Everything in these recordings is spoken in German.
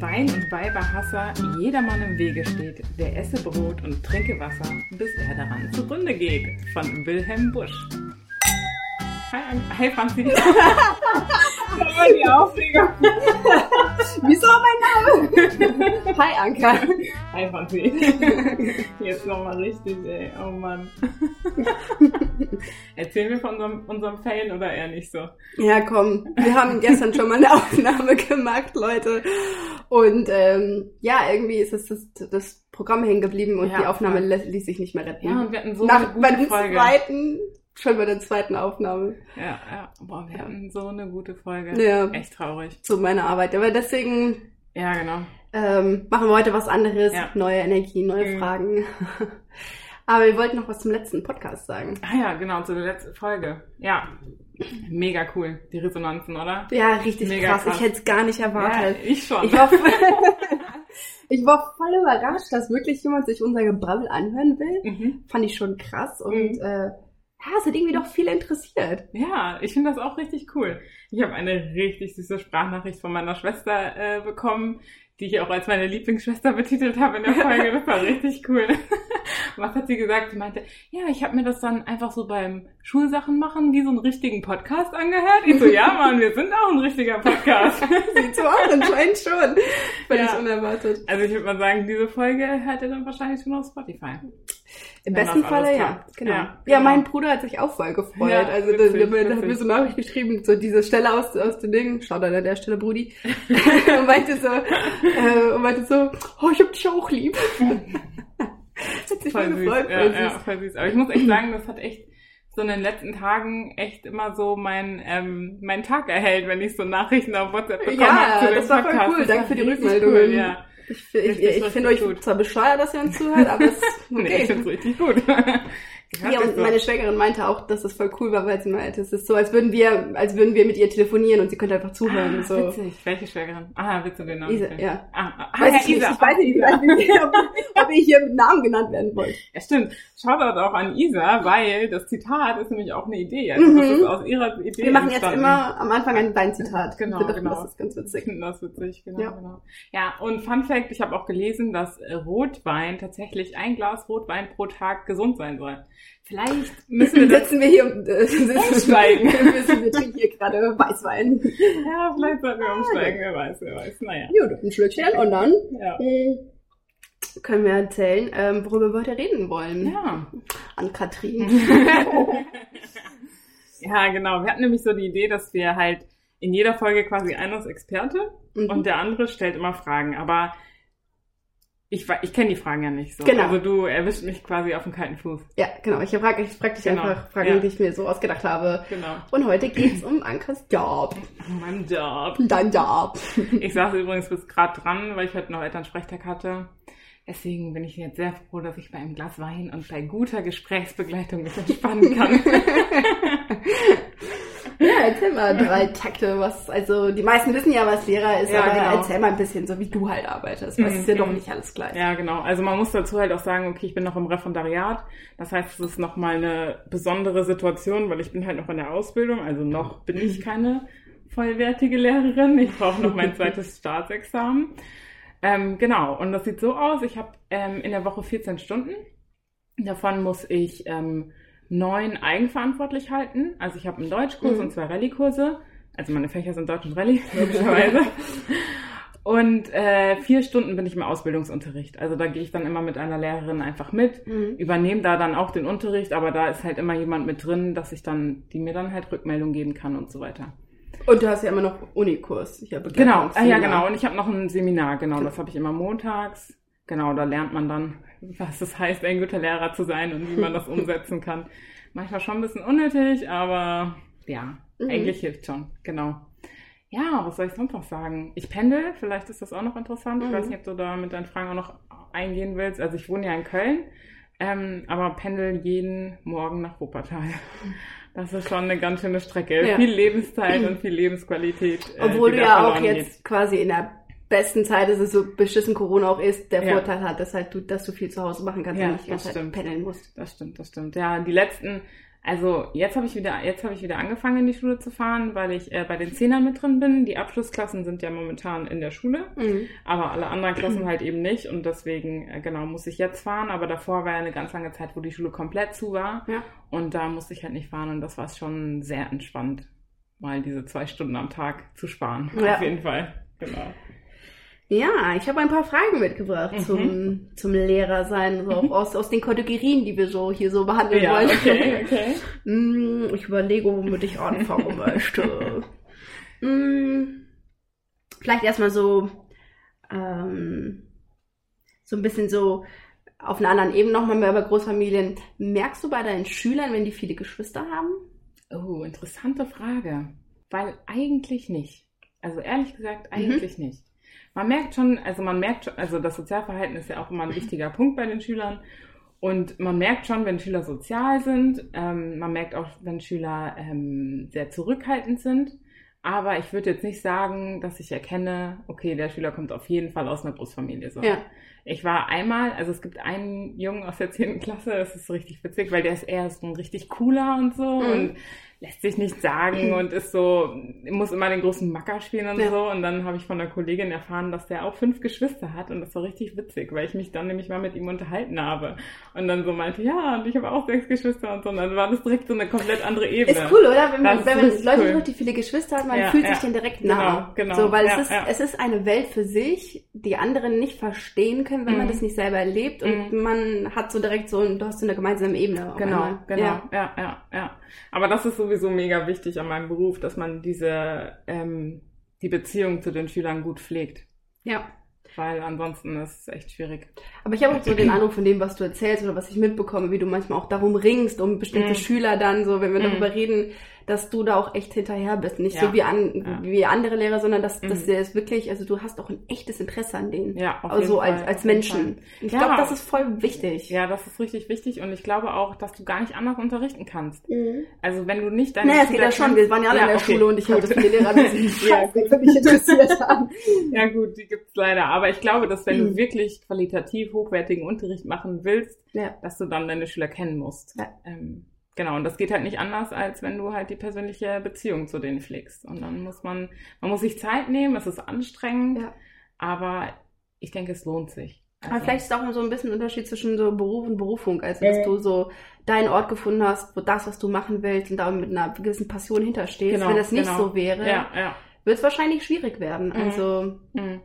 Wein- und Weiberhasser jedermann im Wege steht, der esse Brot und trinke Wasser, bis er daran zugrunde geht. Von Wilhelm Busch. Hi, An Hi Franzi. oh, die Aufregung. Wieso mein Name? Hi Anka. Hi Franzi. Jetzt nochmal richtig, ey. Oh Mann. Erzählen wir von unserem, unserem Fail oder eher nicht so? Ja, komm. Wir haben gestern schon mal eine Aufnahme gemacht, Leute. Und ähm, ja, irgendwie ist es das, das Programm hängen geblieben und Ja, die Aufnahme lä- ließ sich nicht mehr retten. Ja, und wir hatten so Nach, eine gute bei der Folge. zweiten, schon bei der zweiten Aufnahme. Ja, ja. Boah, wir hatten so eine gute Folge. Ja. Echt traurig. So meine Arbeit. Aber deswegen Ja, genau. ähm, machen wir heute was anderes. Ja. Neue Energie, neue Mhm. Fragen. Aber wir wollten noch was zum letzten Podcast sagen. Ah ja, genau, zu der letzten Folge. Ja. Mega cool. Die Resonanzen, oder? Ja, richtig Mega krass. krass. Ich hätte es gar nicht Ja, erwartet. ich schon. Ich war, voll, ich war voll überrascht, dass wirklich jemand sich unser Gebrabbel anhören will. mhm. Fand ich schon krass und Mhm. äh, ja, es hat irgendwie doch viel interessiert. Ja, ich finde das auch richtig cool. Ich habe eine richtig süße Sprachnachricht von meiner Schwester äh, bekommen, die ich auch als meine Lieblingsschwester betitelt habe in der Folge. Das war richtig cool. Was hat sie gesagt? Sie meinte, ja, ich habe mir das dann einfach so beim Schulsachen machen wie so einen richtigen Podcast angehört. Ich so, ja, Mann, wir sind auch ein richtiger Podcast. Sieht so aus, anscheinend schon. Völlig Ja. unerwartet. Also ich würde mal sagen, diese Folge hört ihr dann wahrscheinlich schon auf Spotify. Im besten Falle ja. Genau. Ja, Ja, genau. mein Bruder hat sich auch voll gefreut. Ja, also witzig, da, da, da hat mir so eine Nachricht geschrieben, so diese Stelle aus, aus den Dingen, schaut an der Stelle, Brudi. und meinte so, äh, und meinte so, oh, ich hab dich auch lieb. hat sich voll, Voll gefreut, ja, ja, voll süß. Aber ich muss echt sagen, das hat echt so in den letzten Tagen echt immer so mein, ähm, mein Tag erhellt, wenn ich so Nachrichten auf WhatsApp bekomme. Ja, dem das war voll Podcast. cool. Danke für die richtig Rückmeldungen. Cool, ja. Ich, ich, ich, ich finde euch gut. zwar bescheuert, dass ihr uns zuhört, aber es ist Nee, ich okay. find's richtig gut. Ja, und meine Schwägerin meinte auch, dass das voll cool war, weil sie meinte, es ist so, als würden wir, als würden wir mit ihr telefonieren und sie könnte einfach zuhören. ah, so. Witzig. Welche Schwägerin? Ah, willst du den Namen? Isa, ja. Ah, ah, Weiß ja, ich, nicht, Isa. ich weiß nicht, ich weiß nicht ob, ich hier mit Namen genannt werden wollte. Ja, stimmt. Shoutout auch an Isa, weil das Zitat ist nämlich auch eine Idee. Also Mhm. das ist aus ihrer Idee Wir machen jetzt entstanden. immer am Anfang ein Weinzitat. Genau, dachten, genau. Das ist ganz witzig. das witzig, genau, Ja. genau. Ja, und Fun Fact, ich habe auch gelesen, dass Rotwein tatsächlich ein Glas Rotwein pro Tag gesund sein soll. Vielleicht müssen wir sitzen wir hier und äh, Umsteigen. wir, müssen, wir trinken hier gerade Weißwein. ja, vielleicht sollten wir umsteigen, wer weiß, wer weiß, naja. Gut, ein Schlückchen und dann Ja. äh, können wir erzählen, ähm, worüber wir heute reden wollen. Ja. An Katrin. ja, genau. Wir hatten nämlich so die Idee, dass wir halt in jeder Folge quasi einer ist Experte Mhm. und der andere stellt immer Fragen, aber ich, ich kenne die Fragen ja nicht so. Genau. Also du erwischst mich quasi auf dem kalten Fuß. Ja, genau. Ich frage ich frag dich Genau, einfach Fragen, ja. die ich mir so ausgedacht habe. Genau. Und heute geht's um Ankas Job. Mein Job. Dein Job. Ich saß übrigens bis gerade dran, weil ich heute noch Elternsprechtag hatte. Deswegen bin ich jetzt sehr froh, dass ich bei einem Glas Wein und bei guter Gesprächsbegleitung mich entspannen kann. Ja, erzähl mal drei Takte, was, also die meisten wissen ja, was Lehrer ist, Ja, aber genau. erzähl mal ein bisschen, so wie du halt arbeitest, weil es ist ja Mhm. doch nicht alles gleich. ja, genau. Also man muss dazu halt auch sagen, okay, ich bin noch im Referendariat. Das heißt, es ist nochmal eine besondere Situation, weil ich bin halt noch in der Ausbildung. Also noch bin ich keine vollwertige Lehrerin. Ich brauche noch mein zweites Staatsexamen. Ähm, genau, und das sieht so aus. Ich habe ähm, in der Woche 14 Stunden. Davon muss ich ähm, neun eigenverantwortlich halten. Also ich habe einen Deutschkurs Mhm. und zwei Rallye-Kurse. Also meine Fächer sind Deutsch und Rallye, logischerweise. und äh, vier Stunden bin ich im Ausbildungsunterricht. Also da gehe ich dann immer mit einer Lehrerin einfach mit, Mhm. übernehme da dann auch den Unterricht, aber da ist halt immer jemand mit drin, dass ich dann, die mir dann halt Rückmeldung geben kann und so weiter. Und du hast ja immer noch Unikurs. Ich habe Genau, ah, ja genau. Und ich habe noch ein Seminar, genau, das habe ich immer montags. Genau, da lernt man dann, was es heißt, ein guter Lehrer zu sein und wie man das umsetzen kann. Manchmal schon ein bisschen unnötig, aber ja, Mhm. eigentlich hilft schon, genau. Ja, was soll ich sonst noch sagen? Ich pendel, vielleicht ist das auch noch interessant. Ich Mhm. weiß nicht, ob du da mit deinen Fragen auch noch eingehen willst. Also ich wohne ja in Köln, ähm, aber pendel jeden Morgen nach Wuppertal. Das ist schon eine ganz schöne Strecke. Ja. Viel Lebenszeit und viel Lebensqualität. äh, Obwohl du ja auch geht. jetzt quasi in der besten Zeit, dass es so beschissen Corona auch ist, der Ja. Vorteil hat, dass halt du, dass du viel zu Hause machen kannst Ja, und nicht die ganze Zeit pendeln musst. Das stimmt, das stimmt. Ja, die letzten Also jetzt habe ich wieder, jetzt habe ich wieder angefangen in die Schule zu fahren, weil ich äh, bei den Zehnern mit drin bin. Die Abschlussklassen sind ja momentan in der Schule, Mhm. aber alle anderen Klassen halt eben nicht und deswegen äh, genau muss ich jetzt fahren. Aber davor war ja eine ganz lange Zeit, wo die Schule komplett zu war Ja. und da musste ich halt nicht fahren und das war schon sehr entspannt, mal diese zwei Stunden am Tag zu sparen. Ja. Auf jeden Fall, genau. Ja, ich habe ein paar Fragen mitgebracht Mhm. zum, zum Lehrersein, so auch aus, aus den Kategorien, die wir so hier so behandeln Ja, wollen. okay, okay. Mm, Ich überlege, womit ich anfangen möchte. Mm, Vielleicht erstmal so, ähm, so ein bisschen so auf einer anderen Ebene nochmal mehr über Großfamilien. Merkst du bei deinen Schülern, wenn die viele Geschwister haben? Oh, interessante Frage. Weil eigentlich nicht. Also ehrlich gesagt, eigentlich nicht. Man merkt schon, also man merkt schon, also das Sozialverhalten ist ja auch immer ein wichtiger Punkt bei den Schülern. Und man merkt schon, wenn Schüler sozial sind, ähm, man merkt auch, wenn Schüler ähm, sehr zurückhaltend sind. Aber ich würde jetzt nicht sagen, dass ich erkenne, okay, der Schüler kommt auf jeden Fall aus einer Großfamilie. So. Ja. Ich war einmal, also es gibt einen Jungen aus der 10. Klasse, das ist richtig witzig, weil der ist eher so ein richtig cooler und so Mhm. und lässt sich nicht sagen und ist so, muss immer den großen Macker spielen und Ja. so. Und dann habe ich von der Kollegin erfahren, dass der auch fünf Geschwister hat und das war richtig witzig, weil ich mich dann nämlich mal mit ihm unterhalten habe. Und dann so meinte, ja, und ich habe auch sechs Geschwister und so. Und dann war das direkt so eine komplett andere Ebene. Ist cool, oder? Wenn man, wenn man Leute cool. trifft, die viele Geschwister haben, man Ja, fühlt ja. sich denen direkt Genau, nah. genau. So, weil es ist, es ist eine Welt für sich, die anderen nicht verstehen können, wenn man Mhm. das nicht selber erlebt und man hat so direkt so, du hast so eine gemeinsame Ebene. Genau, genau, Ja. ja. ja, ja, Aber das ist sowieso mega wichtig an meinem Beruf, dass man diese, ähm, die Beziehung zu den Schülern gut pflegt. ja. Weil ansonsten ist es echt schwierig. Aber ich habe auch so den Eindruck von dem, was du erzählst oder was ich mitbekomme, wie du manchmal auch darum ringst, um bestimmte Mhm. Schüler dann, so wenn wir Mhm. darüber reden, dass du da auch echt hinterher bist. Nicht Ja. so wie, an, wie andere Lehrer, sondern dass, dass Mhm. der ist wirklich, also du hast auch ein echtes Interesse an denen. Ja, auf also als, Fall, als jeden Menschen. Ich glaube, das ist voll wichtig. Ja, das ist richtig wichtig und ich glaube auch, dass du gar nicht anders unterrichten kannst. Mhm. Also wenn du nicht deine Naja, es geht ja schon. Wir waren ja alle in der okay, Schule und ich gut. hatte viele Lehrer, die sich Ja, mich interessiert haben. Ja gut, die gibt's leider. Aber ich glaube, dass wenn Mhm. du wirklich qualitativ hochwertigen Unterricht machen willst, Ja. dass du dann deine Schüler kennen musst. Ja. Ähm, genau, und das geht halt nicht anders, als wenn du halt die persönliche Beziehung zu denen pflegst. Und dann muss man, man muss sich Zeit nehmen, es ist anstrengend, Ja. aber ich denke, es lohnt sich. Aber Also, vielleicht ist auch so ein bisschen ein Unterschied zwischen so Beruf und Berufung. Also, dass Mhm. du so deinen Ort gefunden hast, wo das, was du machen willst und da mit einer gewissen Passion hinterstehst. Genau, Wenn das nicht genau. so wäre, Ja, ja. wird es wahrscheinlich schwierig werden. Mhm. Also, Mhm.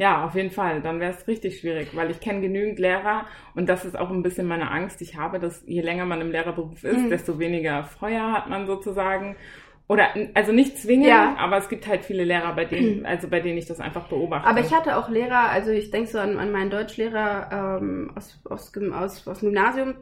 Ja, auf jeden Fall. Dann wäre es richtig schwierig, weil ich kenne genügend Lehrer und das ist auch ein bisschen meine Angst. Ich habe, dass je länger man im Lehrerberuf ist, Mhm. desto weniger Feuer hat man sozusagen. Oder also nicht zwingend, Ja. aber es gibt halt viele Lehrer, bei denen, also bei denen ich das einfach beobachte. aber ich hatte auch Lehrer, also ich denke so an, an meinen Deutschlehrer ähm, aus, aus, aus, aus dem Gymnasium.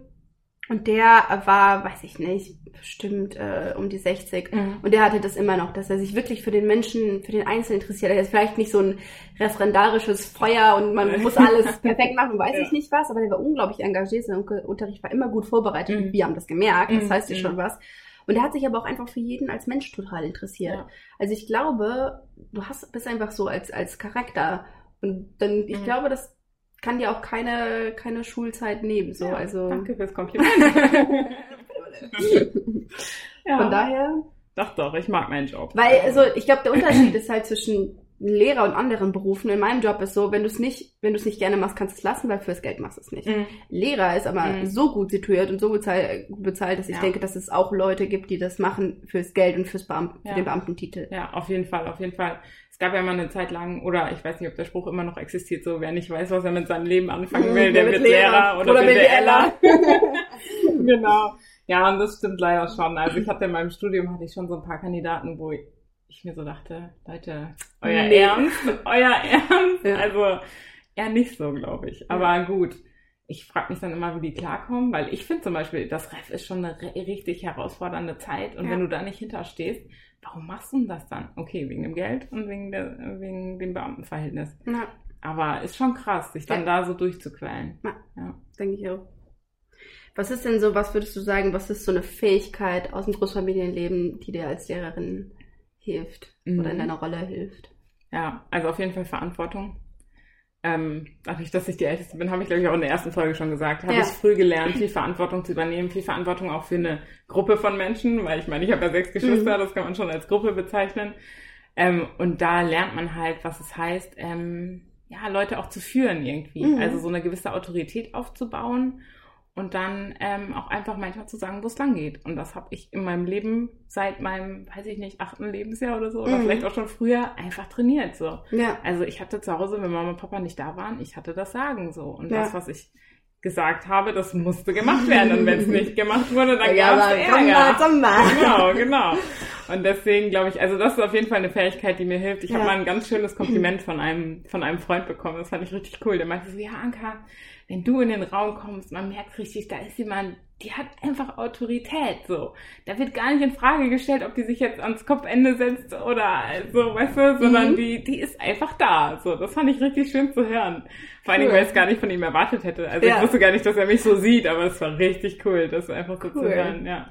Und der war, weiß ich nicht, bestimmt äh, um die 60. Mhm. Und der hatte das immer noch, dass er sich wirklich für den Menschen, für den Einzelnen interessiert. Er ist vielleicht nicht so ein referendarisches Feuer und man muss alles perfekt machen, weiß Ja. ich nicht was, aber der war unglaublich engagiert. Sein Unterricht war immer gut vorbereitet. Mhm. Wir haben das gemerkt, das Mhm. heißt ja Mhm. schon was. Und er hat sich aber auch einfach für jeden als Mensch total interessiert. Ja. Also ich glaube, du hast, bist einfach so als, als Charakter. Und dann, ich Mhm. glaube, das kann dir auch keine, keine Schulzeit nehmen. So, Ja, also Danke fürs Kompliment. ja, von daher. doch, doch, ich mag meinen Job. Weil, also ich glaube, der Unterschied ist halt zwischen Lehrer und anderen Berufen. In meinem Job ist so, wenn du es nicht, wenn du es nicht gerne machst, kannst du es lassen, weil fürs Geld machst du es nicht. Mhm. Lehrer ist aber Mhm. so gut situiert und so bezahlt, gut bezahlt, dass ich Ja. denke, dass es auch Leute gibt, die das machen fürs Geld und fürs Beam für Ja. den Beamtentitel. Ja, auf jeden Fall, auf jeden Fall. Es gab ja mal eine Zeit lang, oder ich weiß nicht, ob der Spruch immer noch existiert, so wer nicht weiß, was er mit seinem Leben anfangen will, der wird Lehrer oder, BWLer. genau. Ja, und das stimmt leider schon. Also ich hatte in meinem Studium hatte ich schon so ein paar Kandidaten, wo ich mir so dachte, Leute, euer Nee. Ernst, euer Ernst. Ja. Also eher nicht so, glaube ich. Aber gut. Ich frage mich dann immer, wie die klarkommen, weil ich finde zum Beispiel, das Ref ist schon eine richtig herausfordernde Zeit und Ja. wenn du da nicht hinterstehst, warum machst du denn das dann? Okay, wegen dem Geld und wegen, der, wegen dem Beamtenverhältnis. Ja, Aber ist schon krass, sich dann da so durchzuquälen. Ja. Ja. denke ich auch. Was ist denn so, was würdest du sagen, was ist so eine Fähigkeit aus dem Großfamilienleben, die dir als Lehrerin hilft oder in Mhm. deiner Rolle hilft? Ja, also auf jeden Fall Verantwortung. Ähm, dadurch, dass ich die Älteste bin, habe ich, glaube ich, auch in der ersten Folge schon gesagt, habe Ja. ich früh gelernt, viel Verantwortung zu übernehmen, viel Verantwortung auch für eine Gruppe von Menschen, weil ich meine, ich habe ja sechs Geschwister, das kann man schon als Gruppe bezeichnen. Ähm, und da lernt man halt, was es heißt, ähm, ja, Leute auch zu führen irgendwie. Mhm. Also so eine gewisse Autorität aufzubauen und dann ähm, auch einfach manchmal zu sagen, wo es lang geht. Und das habe ich in meinem Leben seit meinem, weiß ich nicht, achten Lebensjahr oder so, oder Mhm. vielleicht auch schon früher, einfach trainiert. So. Ja. Also ich hatte zu Hause, wenn Mama und Papa nicht da waren, ich hatte das Sagen so. Und Ja. das, was ich gesagt habe, das musste gemacht werden. Und wenn es nicht gemacht wurde, dann Ja, gab es Ärger. Sommer. Genau, genau. Und deswegen glaube ich, also das ist auf jeden Fall eine Fähigkeit, die mir hilft. Ich Ja. habe mal ein ganz schönes Kompliment von einem, von einem Freund bekommen. Das fand ich richtig cool. Der meinte so, ja, Anka, wenn du in den Raum kommst, man merkt richtig, da ist jemand, die hat einfach Autorität, so. Da wird gar nicht in Frage gestellt, ob die sich jetzt ans Kopfende setzt oder so, weißt du, sondern Mhm. die, die ist einfach da, so. Das fand ich richtig schön zu hören. Vor allen Dingen, Cool. weil ich es gar nicht von ihm erwartet hätte. Also Ja. ich wusste gar nicht, dass er mich so sieht, aber es war richtig cool, das einfach so zu Cool. hören, ja.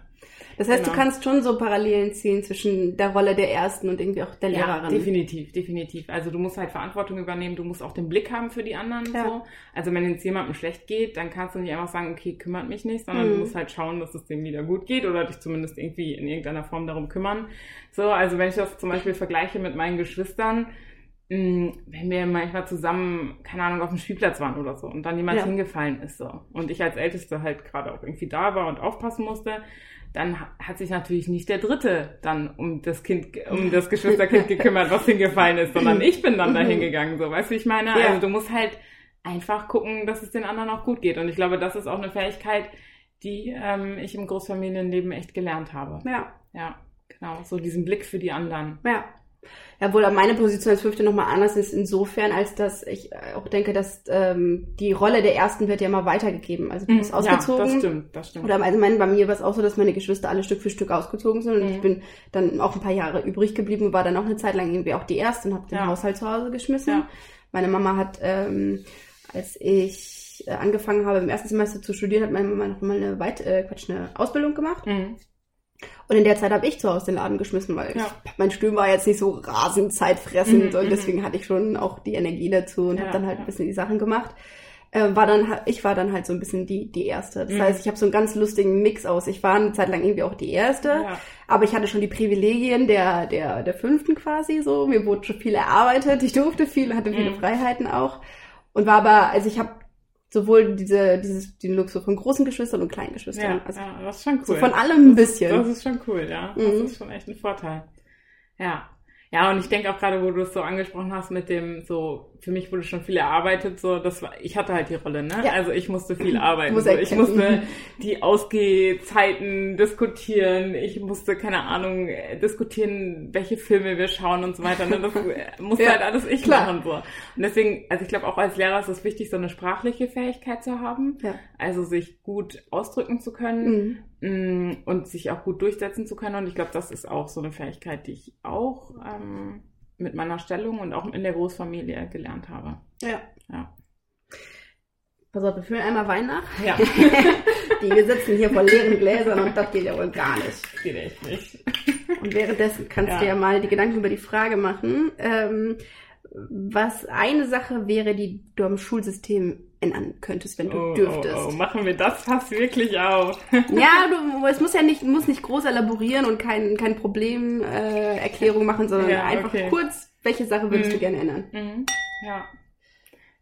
Das heißt, du Genau. kannst schon so Parallelen ziehen zwischen der Rolle der Ersten und irgendwie auch der Ja, Lehrerin. definitiv, definitiv. Also du musst halt Verantwortung übernehmen, du musst auch den Blick haben für die anderen. Ja. So. Also wenn es jemandem schlecht geht, dann kannst du nicht einfach sagen, okay, kümmert mich nicht, sondern Mhm. du musst halt schauen, dass es dem wieder gut geht oder dich zumindest irgendwie in irgendeiner Form darum kümmern. So, also wenn ich das zum Beispiel vergleiche mit meinen Geschwistern, mh, wenn wir manchmal zusammen, keine Ahnung, auf dem Spielplatz waren oder so und dann jemand Ja. hingefallen ist so und ich als Älteste halt gerade auch irgendwie da war und aufpassen musste, dann ha- hat sich natürlich nicht der Dritte dann um das Kind, um das Geschwisterkind gekümmert, was hingefallen ist, sondern ich bin dann da Mhm. hingegangen, so, weißt du, wie ich meine? Ja. Also du musst halt einfach gucken, dass es den anderen auch gut geht und ich glaube, das ist auch eine Fähigkeit, die ähm, ich im Großfamilienleben echt gelernt habe. Ja, Ja, genau, so diesen Blick für die anderen. ja. Ja, wohl meine Position als Fünfte nochmal anders ist insofern, als dass ich äh, auch denke, dass ähm, die Rolle der Ersten wird ja immer weitergegeben. Also du bist ausgezogen. Ja, das stimmt, das stimmt. Oder also mein, bei mir war es auch so, dass meine Geschwister alle Stück für Stück ausgezogen sind und Mhm. ich bin dann auch ein paar Jahre übrig geblieben, war dann auch eine Zeit lang irgendwie auch die Erste und habe den Ja. Haushalt zu Hause geschmissen. Ja. Meine Mama hat, ähm, als ich äh, angefangen habe, im ersten Semester zu studieren, hat meine Mama noch mal eine, Weit äh, Quatsch, eine Ausbildung gemacht. Mhm. Und in der Zeit habe ich zu Hause den Laden geschmissen, weil Ja. ich, mein Studium war jetzt nicht so rasend zeitfressend Mhm, und mhm. deswegen hatte ich schon auch die Energie dazu und Ja, habe dann halt ja. ein bisschen die Sachen gemacht. Äh, war dann, ich war dann halt so ein bisschen die, die Erste. Das Mhm. heißt, ich habe so einen ganz lustigen Mix aus. Ich war eine Zeit lang irgendwie auch die Erste, Ja. aber ich hatte schon die Privilegien der, der, der Fünften quasi so. Mir wurde schon viel erarbeitet, ich durfte viel, hatte viele Mhm. Freiheiten auch. Und war aber, also ich habe sowohl diese, dieses, den Luxus von großen Geschwistern und kleinen Geschwistern. Ja, also ja, das ist schon cool. so von allem ein bisschen. Das ist schon cool, ja. Das Mhm. ist schon echt ein Vorteil. Ja. Ja, und ich denke auch gerade, wo du es so angesprochen hast mit dem, so, für mich wurde schon viel erarbeitet, so, das war, ich hatte halt die Rolle, ne? Ja. Also ich musste viel arbeiten. Muss So, ich musste die Ausgehzeiten diskutieren, ich musste, keine Ahnung, diskutieren, welche Filme wir schauen und so weiter. Ne? Das äh, musste Ja, halt alles ich klar. machen, so. Und deswegen, also ich glaube auch als Lehrer ist es wichtig, so eine sprachliche Fähigkeit zu haben. Ja. Also sich gut ausdrücken zu können Mhm. Mm, und sich auch gut durchsetzen zu können. Und ich glaube, das ist auch so eine Fähigkeit, die ich auch ähm, mit meiner Stellung und auch in der Großfamilie gelernt habe. Ja. Ja. Pass auf, wir füllen einmal Wein nach. Ja, Die, wir sitzen hier vor leeren Gläsern und das geht ja wohl gar nicht. geht echt nicht. Und währenddessen kannst Ja. du ja mal die Gedanken über die Frage machen, ähm, was eine Sache wäre, die du am Schulsystem ändern könntest, wenn du Oh, dürftest. oh, oh, machen wir das fast wirklich auf. Ja, du, es muss ja nicht, muss nicht groß elaborieren und kein, kein Problem äh, Erklärung machen, sondern Ja, einfach okay. kurz, welche Sache würdest du Mhm. gerne ändern? Mhm. Ja.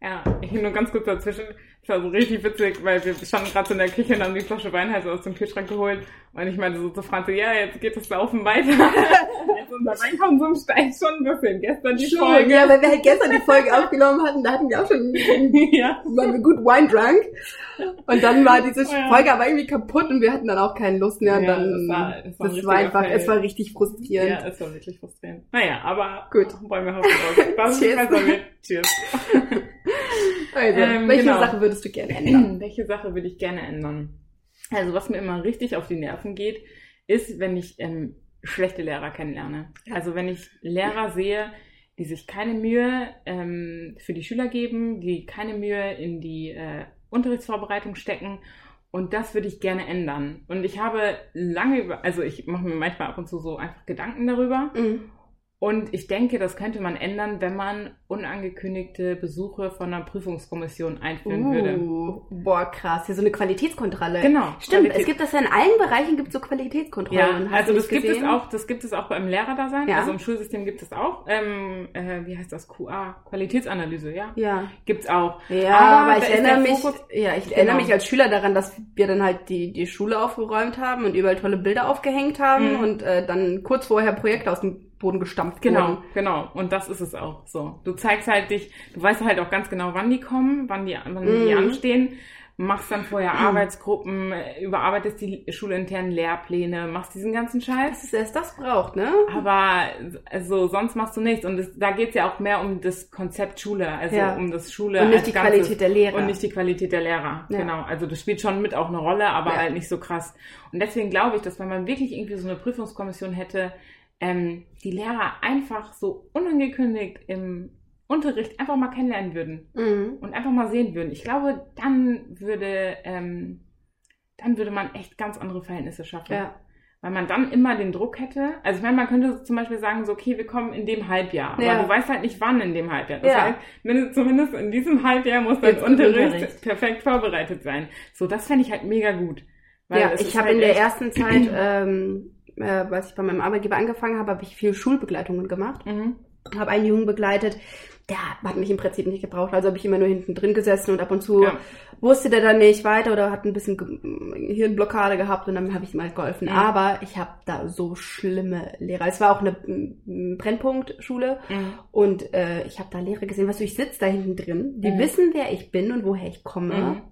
Ja, ich nur ganz kurz dazwischen. Es war so richtig witzig, weil wir standen gerade so in der Küche und haben die Flasche Wein halt so aus dem Kühlschrank geholt. Und ich meinte so zu Franz, ja, jetzt geht das Laufen weiter. jetzt unser Weinkonsum steigt schon ein bisschen. Gestern die Schon, Folge. ja, weil wir halt gestern die Folge aufgenommen hatten, da hatten wir auch schon ja. waren wir gut Wine drunk. Und dann war diese ja. Folge aber irgendwie kaputt und wir hatten dann auch keine Lust mehr. Und Ja, dann, das war- das war das war einfach, Fail. es war richtig frustrierend. Ja, es war wirklich frustrierend. Naja, aber Gut. wollen wir hoffen, das Cheers. wird. Cheers. Also, Ähm, welche genau. Sache würdest du gerne ändern? Welche Sache würde ich gerne ändern? Also was mir immer richtig auf die Nerven geht, ist, wenn ich ähm, schlechte Lehrer kennenlerne. Also wenn ich Lehrer sehe, die sich keine Mühe ähm, für die Schüler geben, die keine Mühe in die äh, Unterrichtsvorbereitung stecken. Und das würde ich gerne ändern. Und ich habe lange über, also ich mache mir manchmal ab und zu so einfach Gedanken darüber. Mhm. Und ich denke, das könnte man ändern, wenn man unangekündigte Besuche von einer Prüfungskommission einführen würde. Uh, boah, krass. Hier so eine Qualitätskontrolle. Genau. Stimmt, Qualität- es gibt das ja in allen Bereichen, gibt es so Qualitätskontrollen. Ja, also das gibt gesehen? es auch, das gibt es auch beim Lehrerdasein, Ja. also im Schulsystem gibt es auch, ähm, äh, wie heißt das, QA, Qualitätsanalyse, ja, Ja. gibt's auch. Ja, Aber aber, ich erinnere mich, Fokus- ja, ich Genau. erinnere mich als Schüler daran, dass wir dann halt die, die Schule aufgeräumt haben und überall tolle Bilder aufgehängt haben Mhm. und äh, dann kurz vorher Projekte aus dem Boden gestampft Genau, wurden. genau. Und das ist es auch so. Du zeigst halt dich, du weißt halt auch ganz genau, wann die kommen, wann die, wann die Mhm. anstehen, machst dann vorher Arbeitsgruppen, äh, überarbeitest die schulinternen Lehrpläne, machst diesen ganzen Scheiß. Dass es erst das braucht, ne? Aber also sonst machst du nichts. Und das, da geht's ja auch mehr um das Konzept Schule, also Ja. um das Schule Und nicht die Ganzes. Qualität der Lehrer. Und nicht die Qualität der Lehrer. Ja. Genau. Also das spielt schon mit auch eine Rolle, aber Ja. halt nicht so krass. Und deswegen glaube ich, dass wenn man wirklich irgendwie so eine Prüfungskommission hätte, ähm, die Lehrer einfach so unangekündigt im Unterricht einfach mal kennenlernen würden Mhm. und einfach mal sehen würden. Ich glaube, dann würde, ähm, dann würde man echt ganz andere Verhältnisse schaffen. Ja. Weil man dann immer den Druck hätte. Also ich meine, man könnte zum Beispiel sagen, so, okay, wir kommen in dem Halbjahr. Ja. Aber du weißt halt nicht, wann in dem Halbjahr. Das Ja. heißt, zumindest in diesem Halbjahr muss dein Unterricht, Unterricht. perfekt vorbereitet sein. So, das fände ich halt mega gut. Ja, ich habe halt in der ersten Zeit, ähm, äh, als ich bei meinem Arbeitgeber angefangen habe, habe ich viel Schulbegleitungen gemacht. Mhm. Habe einen Jungen begleitet, der hat mich im Prinzip nicht gebraucht. Also habe ich immer nur hinten drin gesessen und ab und zu Ja. wusste der dann nicht weiter oder hat ein bisschen Hirnblockade gehabt und dann habe ich ihm halt geholfen. Mhm. Aber ich habe da so schlimme Lehrer. Es war auch eine Brennpunktschule Mhm. und äh, ich habe da Lehrer gesehen. Weißt du, ich sitze da hinten drin, die Mhm. wissen, wer ich bin und woher ich komme.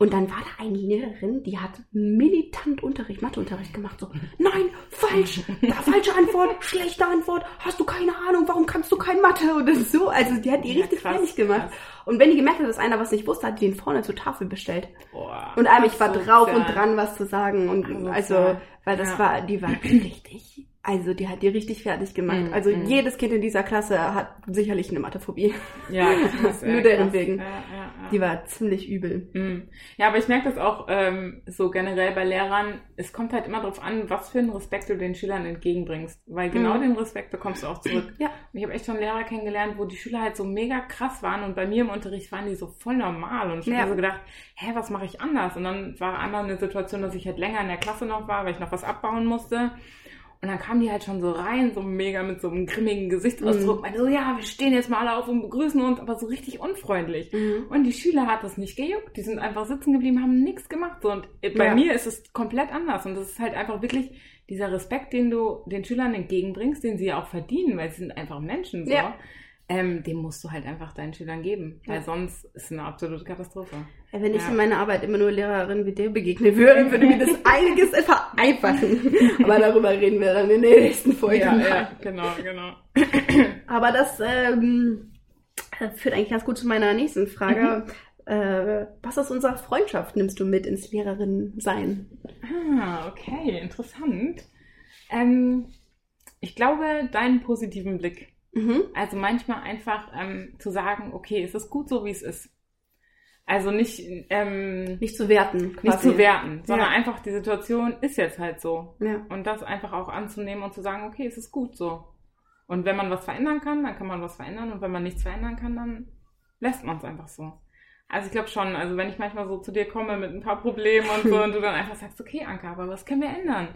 Und dann war da eine Lehrerin, die hat militant Unterricht, Matheunterricht gemacht. So, nein, falsch, falsche Antwort, schlechte Antwort, hast du keine Ahnung, warum kannst du kein Mathe oder so. Also die hat die Ja, richtig krass, fertig gemacht. krass. Und wenn die gemerkt hat, dass einer was nicht wusste, hat die ihn vorne zur Tafel bestellt. Boah, Und einmal, ich war asozial. drauf und dran, was zu sagen. Und Asozial. also, weil das Ja. war, die war richtig, also die hat die richtig fertig gemacht. Mhm, Also mhm. jedes Kind in dieser Klasse hat sicherlich eine Mathephobie. Ja, krass, Nur deren wegen. Ja, ja, ja. Die war ziemlich übel. Mm. Ja, aber ich merke das auch ähm, so generell bei Lehrern. Es kommt halt immer darauf an, was für einen Respekt du den Schülern entgegenbringst. Weil genau Mhm. den Respekt bekommst du auch zurück. Ja. Und ich habe echt schon Lehrer kennengelernt, wo die Schüler halt so mega krass waren und bei mir im Unterricht waren die so voll normal. Und ich habe so gedacht, hä, was mache ich anders? Und dann war einmal eine Situation, dass ich halt länger in der Klasse noch war, weil ich noch was abbauen musste. Und dann kamen die halt schon so rein, so mega mit so einem grimmigen Gesichtsausdruck. Mhm. Meinte so, ja, wir stehen jetzt mal alle auf und begrüßen uns, aber so richtig unfreundlich. Mhm. Und die Schüler hat das nicht gejuckt. Die sind einfach sitzen geblieben, haben nichts gemacht. So, und bei Ja. mir ist es komplett anders. Und das ist halt einfach wirklich dieser Respekt, den du den Schülern entgegenbringst, den sie ja auch verdienen, weil sie sind einfach Menschen. So. Ja. Ähm, den musst du halt einfach deinen Schülern geben. Weil Ja. sonst ist es eine absolute Katastrophe. Ja, wenn ich Ja. in meiner Arbeit immer nur Lehrerinnen wie dir begegnen würde, würde mir das einiges vereinfachen. Aber darüber reden wir dann in der nächsten Folge. Ja, mal. ja, genau, genau. Aber das ähm, führt eigentlich ganz gut zu meiner nächsten Frage. Äh, was aus unserer Freundschaft nimmst du mit ins Lehrerinnen-Sein? Ah, okay, interessant. Ähm, ich glaube, deinen positiven Blick. Mhm. Also manchmal einfach ähm, zu sagen, okay, es ist gut so, wie es ist. Also nicht, ähm, Nicht zu werten, quasi. nicht zu werten, sondern Ja. einfach die Situation ist jetzt halt so. Ja. Und das einfach auch anzunehmen und zu sagen, okay, es ist gut so. Und wenn man was verändern kann, dann kann man was verändern. Und wenn man nichts verändern kann, dann lässt man es einfach so. Also ich glaube schon, also wenn ich manchmal so zu dir komme mit ein paar Problemen und so und du dann einfach sagst, okay, Anka, aber was können wir ändern?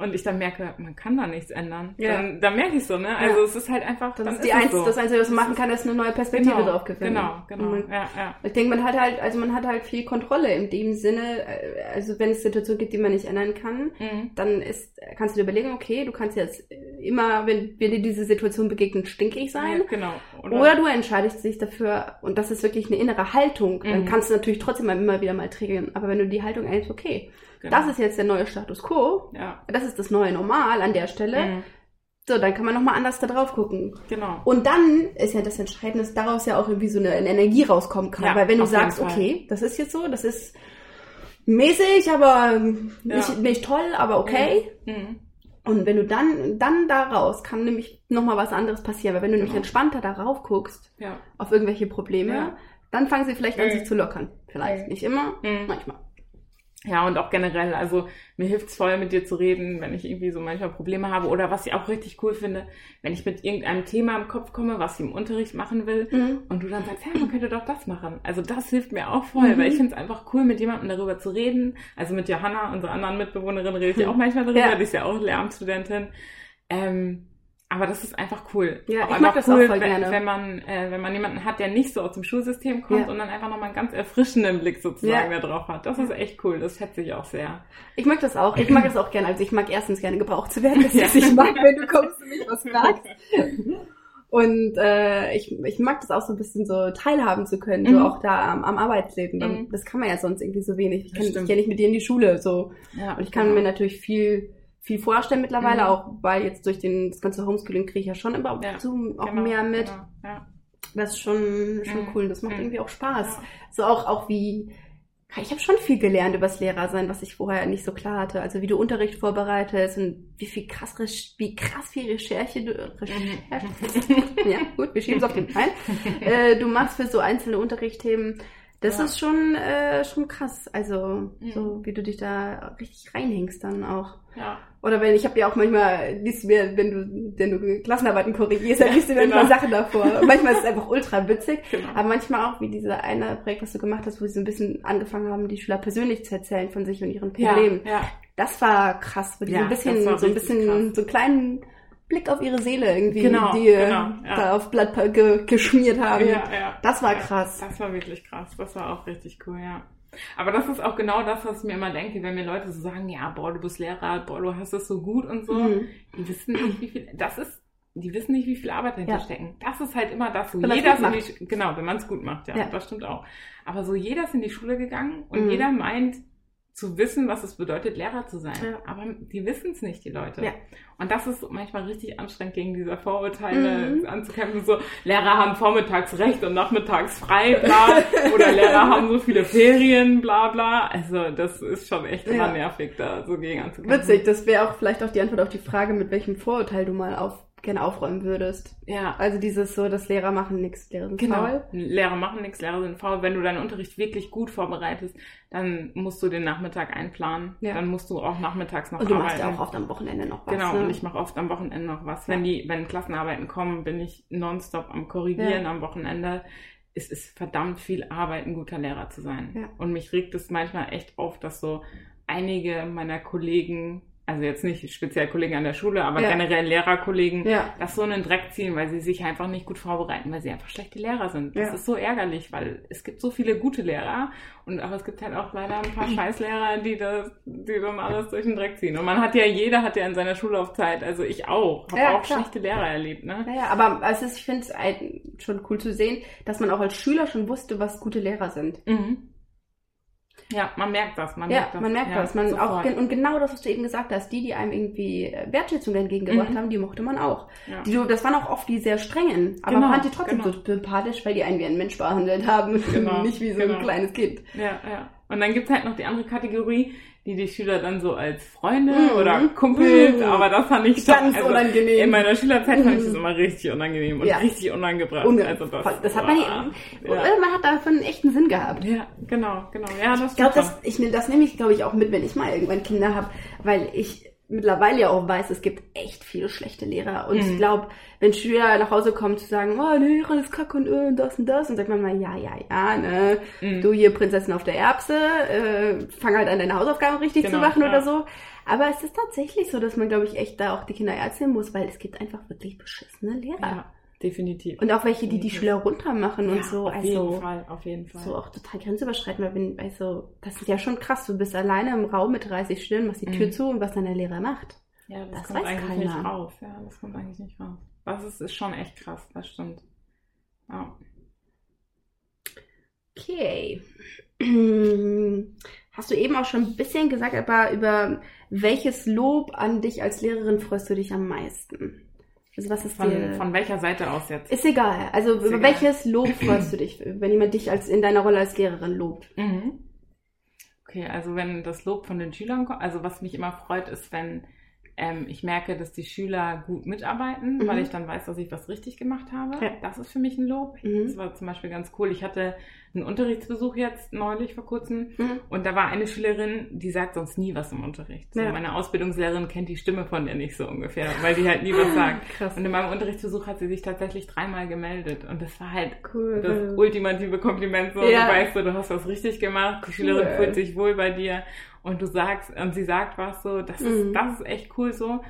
Und ich dann merke, man kann da nichts ändern. Ja. Dann, dann merke ich so, ne? Also es ist halt einfach, Das dann ist die Einz so. das Einzige, was man machen kann, ist eine neue Perspektive genau, drauf gewinnen. Genau, genau. Und Ja, ja. Ich denke, man hat halt, also man hat halt viel Kontrolle in dem Sinne, äh, also wenn es Situationen gibt, die man nicht ändern kann, Mhm. dann ist, kannst du dir überlegen, okay, du kannst jetzt immer, wenn, wenn dir diese Situation begegnet, stinkig sein. Ja, genau. Oder du entscheidest dich dafür, und das ist wirklich eine innere Haltung, dann Mhm. kannst du natürlich trotzdem immer wieder mal triggern. Aber wenn du die Haltung einnimmst, okay, genau. das ist jetzt der neue Status quo, ja. das ist das neue Normal an der Stelle, Mhm. so, dann kann man nochmal anders da drauf gucken. Genau. Und dann ist ja das Entscheidende, dass daraus ja auch irgendwie so eine, eine Energie rauskommen kann. Ja, Weil wenn du sagst, okay, das ist jetzt so, das ist mäßig, aber nicht, Ja. nicht toll, aber okay. Mhm. Und wenn du dann, dann daraus kann nämlich nochmal was anderes passieren. Weil wenn du nämlich Genau. entspannter darauf guckst, Ja. auf irgendwelche Probleme, Ja. dann fangen sie vielleicht an, Mhm. sich zu lockern. Vielleicht Mhm. nicht immer, Mhm. manchmal. Ja, und auch generell, also mir hilft's voll, mit dir zu reden, wenn ich irgendwie so manchmal Probleme habe. Oder was ich auch richtig cool finde, wenn ich mit irgendeinem Thema im Kopf komme, was ich im Unterricht machen will, Mhm. und du dann sagst, ja, man könnte doch das machen. Also das hilft mir auch voll, Mhm. weil ich finde es einfach cool, mit jemandem darüber zu reden. Also mit Johanna, unserer anderen Mitbewohnerin, rede ich Mhm. auch manchmal darüber, Ja. die ist ja auch Lehramtsstudentin. Ähm, aber das ist einfach cool. Ja, ich einfach mag das auch voll wenn, gerne. Wenn man, äh, wenn man jemanden hat, der nicht so aus dem Schulsystem kommt Ja. und dann einfach nochmal einen ganz erfrischenden Blick sozusagen Ja. da drauf hat. Das ist echt cool. Das schätze ich auch sehr. Ich mag das auch. Ich mag das auch gerne. Also ich mag erstens gerne gebraucht zu werden. Das Ja. ich mag, wenn du kommst und mich was fragst. Und äh, ich, ich mag das auch so ein bisschen so teilhaben zu können, so Mhm. auch da am, am Arbeitsleben. Mhm. Das kann man ja sonst irgendwie so wenig. Ich kann, ich gehe nicht mit dir in die Schule. so Ja, Und ich kann genau. mir natürlich viel viel vorstellen mittlerweile, Mhm. auch weil jetzt durch den, das ganze Homeschooling kriege ich ja schon immer Ja, so auch Genau, mehr mit. Genau. Ja. Das ist schon, schon Mhm. cool. Das macht Mhm. irgendwie auch Spaß. Ja. So auch, auch wie, ich habe schon viel gelernt übers Lehrersein, was ich vorher nicht so klar hatte. Also wie du Unterricht vorbereitest und wie viel krass, wie krass viel Recherche du, Recherche, ja, gut, wir schieben es auf den Teil. äh, du machst für so einzelne Unterrichtsthemen. Das Ja. ist schon, äh, schon krass. Also, Mhm. so wie du dich da richtig reinhängst dann auch. ja. Oder wenn, ich habe ja auch manchmal, liest du mir, wenn du, wenn du Klassenarbeiten korrigierst, dann liest du mir Genau. ein paar Sachen davor. Manchmal ist es einfach ultra witzig. Genau. Aber manchmal auch, wie diese eine Projekt, was du gemacht hast, wo sie so ein bisschen angefangen haben, die Schüler persönlich zu erzählen von sich und ihren Problemen. Ja, ja. Das war krass, wo die so Ja, ein bisschen, so ein bisschen, krass. so einen kleinen Blick auf ihre Seele irgendwie, Genau, die genau, äh, da auf Blatt ge geschmiert haben. Ja, ja. Das war krass. Das war wirklich krass. Das war auch richtig cool, ja. Aber das ist auch genau das, was ich mir immer denke, wenn mir Leute so sagen, ja, boah, du bist Lehrer, boah, du hast es so gut und so. Mhm. Die wissen nicht, wie viel, das ist, die wissen nicht, wie viel Arbeit dahinter Ja. stecken. Das ist halt immer das, so Wenn jeder in die, genau, wenn man es gut macht, ja, Ja. das stimmt auch. Aber so jeder ist in die Schule gegangen und Mhm. jeder meint, zu wissen, was es bedeutet, Lehrer zu sein. Ja. Aber die wissen es nicht, die Leute. Ja. Und das ist manchmal richtig anstrengend, gegen diese Vorurteile Mhm. anzukämpfen. So, Lehrer haben vormittags recht und nachmittags frei, bla. Oder Lehrer haben so viele Ferien, bla bla. Also das ist schon echt immer Ja. nervig, da so gegen anzukämpfen. Witzig, das wäre auch vielleicht auch die Antwort auf die Frage, mit welchem Vorurteil du mal auf, gerne aufräumen würdest. Ja. Also dieses so, dass Lehrer machen nichts, Lehrer sind Genau. faul. Lehrer machen nichts, Lehrer sind faul. Wenn du deinen Unterricht wirklich gut vorbereitest, dann musst du den Nachmittag einplanen. Ja. Dann musst du auch nachmittags noch Und du arbeiten. machst ja auch oft am Wochenende noch was. Genau, ne? und ich mache oft am Wochenende noch was. Wenn die, wenn Klassenarbeiten kommen, bin ich nonstop am Korrigieren Ja. am Wochenende. Es ist verdammt viel Arbeit, ein guter Lehrer zu sein. Ja. Und mich regt es manchmal echt auf, dass so einige meiner Kollegen, also jetzt nicht speziell Kollegen an der Schule, aber Ja. generell Lehrerkollegen, Ja. das so in den Dreck ziehen, weil sie sich einfach nicht gut vorbereiten, weil sie einfach schlechte Lehrer sind. Das Ja. ist so ärgerlich, weil es gibt so viele gute Lehrer und aber es gibt halt auch leider ein paar Scheißlehrer, die das, die dann alles durch den Dreck ziehen. Und man hat ja, jeder hat ja in seiner Schullaufzeit, also ich auch, habe Ja, auch klar. schlechte Lehrer erlebt, ne? Naja, aber es ist, ich finde es schon cool zu sehen, dass man auch als Schüler schon wusste, was gute Lehrer sind. Mhm. Ja, man merkt das, man ja, merkt das. man merkt ja, das. Man auch, und genau das, was du eben gesagt hast, die, die einem irgendwie äh, Wertschätzung entgegengebracht Mhm. haben, die mochte man auch. Ja. Die, das waren auch oft die sehr strengen, aber Genau, fand die trotzdem genau. so sympathisch, weil die einen wie ein Mensch behandelt haben, Genau, nicht wie so genau. ein kleines Kind. Ja, ja. Und dann gibt's halt noch die andere Kategorie, die die Schüler dann so als Freunde Mhm. oder Kumpels, Mhm. aber das fand ich schon, Ganz also unangenehm. in meiner Schülerzeit fand ich das Mhm. immer richtig unangenehm und Ja. richtig unangebracht. Unge also das, das hat man, ja. ja. man hat davon einen echten Sinn gehabt. ja, genau, genau. Ja, das Ich glaube, das, ich, das nehme ich, glaube ich, auch mit, wenn ich mal irgendwann Kinder habe, weil ich mittlerweile ja auch weiß, es gibt echt viele schlechte Lehrer. Und ich Mhm. glaube, wenn Schüler nach Hause kommen zu sagen, oh, der Lehrer ist kacke und äh, das und das, und sagt man mal, ja, ja, ja, ne, Mhm. du hier Prinzessin auf der Erbse, äh, fang halt an, deine Hausaufgaben richtig Genau, zu machen ja. oder so. Aber es ist tatsächlich so, dass man, glaube ich, echt da auch die Kinder erzählen muss, weil es gibt einfach wirklich beschissene Lehrer. Ja, definitiv. Und auch welche, die die. Schüler runtermachen und ja, so. auf also, jeden Fall, auf jeden Fall. so auch total grenzüberschreitend, weil wenn, also, das ist ja schon krass, du bist alleine im Raum mit 30 Schülern, machst die Tür Mhm. zu und was dann der Lehrer macht. ja, das, das kommt weiß eigentlich keiner. nicht raus. Ja, das kommt eigentlich nicht raus. Das ist, ist schon echt krass, das stimmt. Ja. Okay. Hast du eben auch schon ein bisschen gesagt, aber über welches Lob an dich als Lehrerin freust du dich am meisten? Also was ist Von, dir... von welcher Seite aus jetzt? ist egal. Also Ist über egal. welches Lob freust du dich, wenn jemand dich als in deiner Rolle als Lehrerin lobt? Mhm. Okay, also wenn das Lob von den Schülern kommt, also was mich immer freut, ist, wenn ähm, ich merke, dass die Schüler gut mitarbeiten, Mhm. weil ich dann weiß, dass ich was richtig gemacht habe. Ja. Das ist für mich ein Lob. Mhm. Das war zum Beispiel ganz cool. Ich hatte einen Unterrichtsbesuch jetzt neulich vor kurzem Mhm. und da war eine Schülerin, die sagt sonst nie was im Unterricht. So, Ja. Meine Ausbildungslehrerin kennt die Stimme von der nicht so ungefähr, weil die halt nie was sagt. Krass. Und in meinem Unterrichtsbesuch hat sie sich tatsächlich dreimal gemeldet und das war halt Cool. das ultimative Kompliment. So, Ja. du weißt so, du hast was richtig gemacht, die Schülerin Cool. fühlt sich wohl bei dir und du sagst, und sie sagt was so, das ist, Mhm. das ist echt cool so.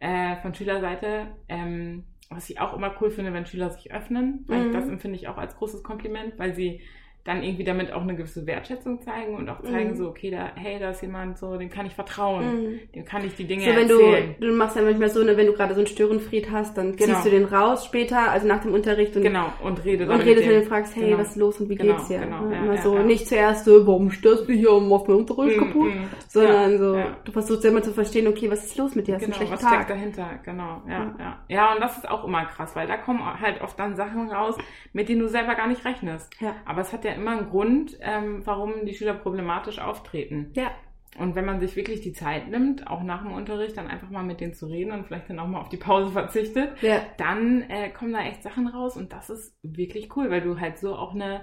Äh, von Schülerseite, ähm, was ich auch immer cool finde, wenn Schüler sich öffnen, weil Mhm. ich, das empfinde ich auch als großes Kompliment, weil sie dann irgendwie damit auch eine gewisse Wertschätzung zeigen und auch zeigen Mhm. so, okay, da, hey, da ist jemand so, dem kann ich vertrauen, Mhm. dem kann ich die Dinge So, wenn erzählen. du, du machst ja manchmal so, ne, wenn du gerade so einen Störenfried hast, dann Genau. ziehst du den raus später, also nach dem Unterricht und, genau, und rede und redest mit dem. fragst, hey, Genau. was ist los und wie Genau, geht's dir? genau, ja, Immer ja, so, ja. nicht zuerst so, warum störst du hier und machst mir Unterricht Mm, kaputt, mm. sondern so, du versuchst ja immer zu verstehen, okay, was ist los mit dir? Hast Genau, einen was schlechten steckt Tag? dahinter, genau, ja, Ja. ja. Ja, und das ist auch immer krass, weil da kommen halt oft dann Sachen raus, mit denen du selber gar nicht rechnest. Ja. Aber es hat ja immer einen Grund, ähm, warum die Schüler problematisch auftreten. Ja, Und wenn man sich wirklich die Zeit nimmt, auch nach dem Unterricht, dann einfach mal mit denen zu reden und vielleicht dann auch mal auf die Pause verzichtet, ja, dann äh, kommen da echt Sachen raus und das ist wirklich cool, weil du halt so auch eine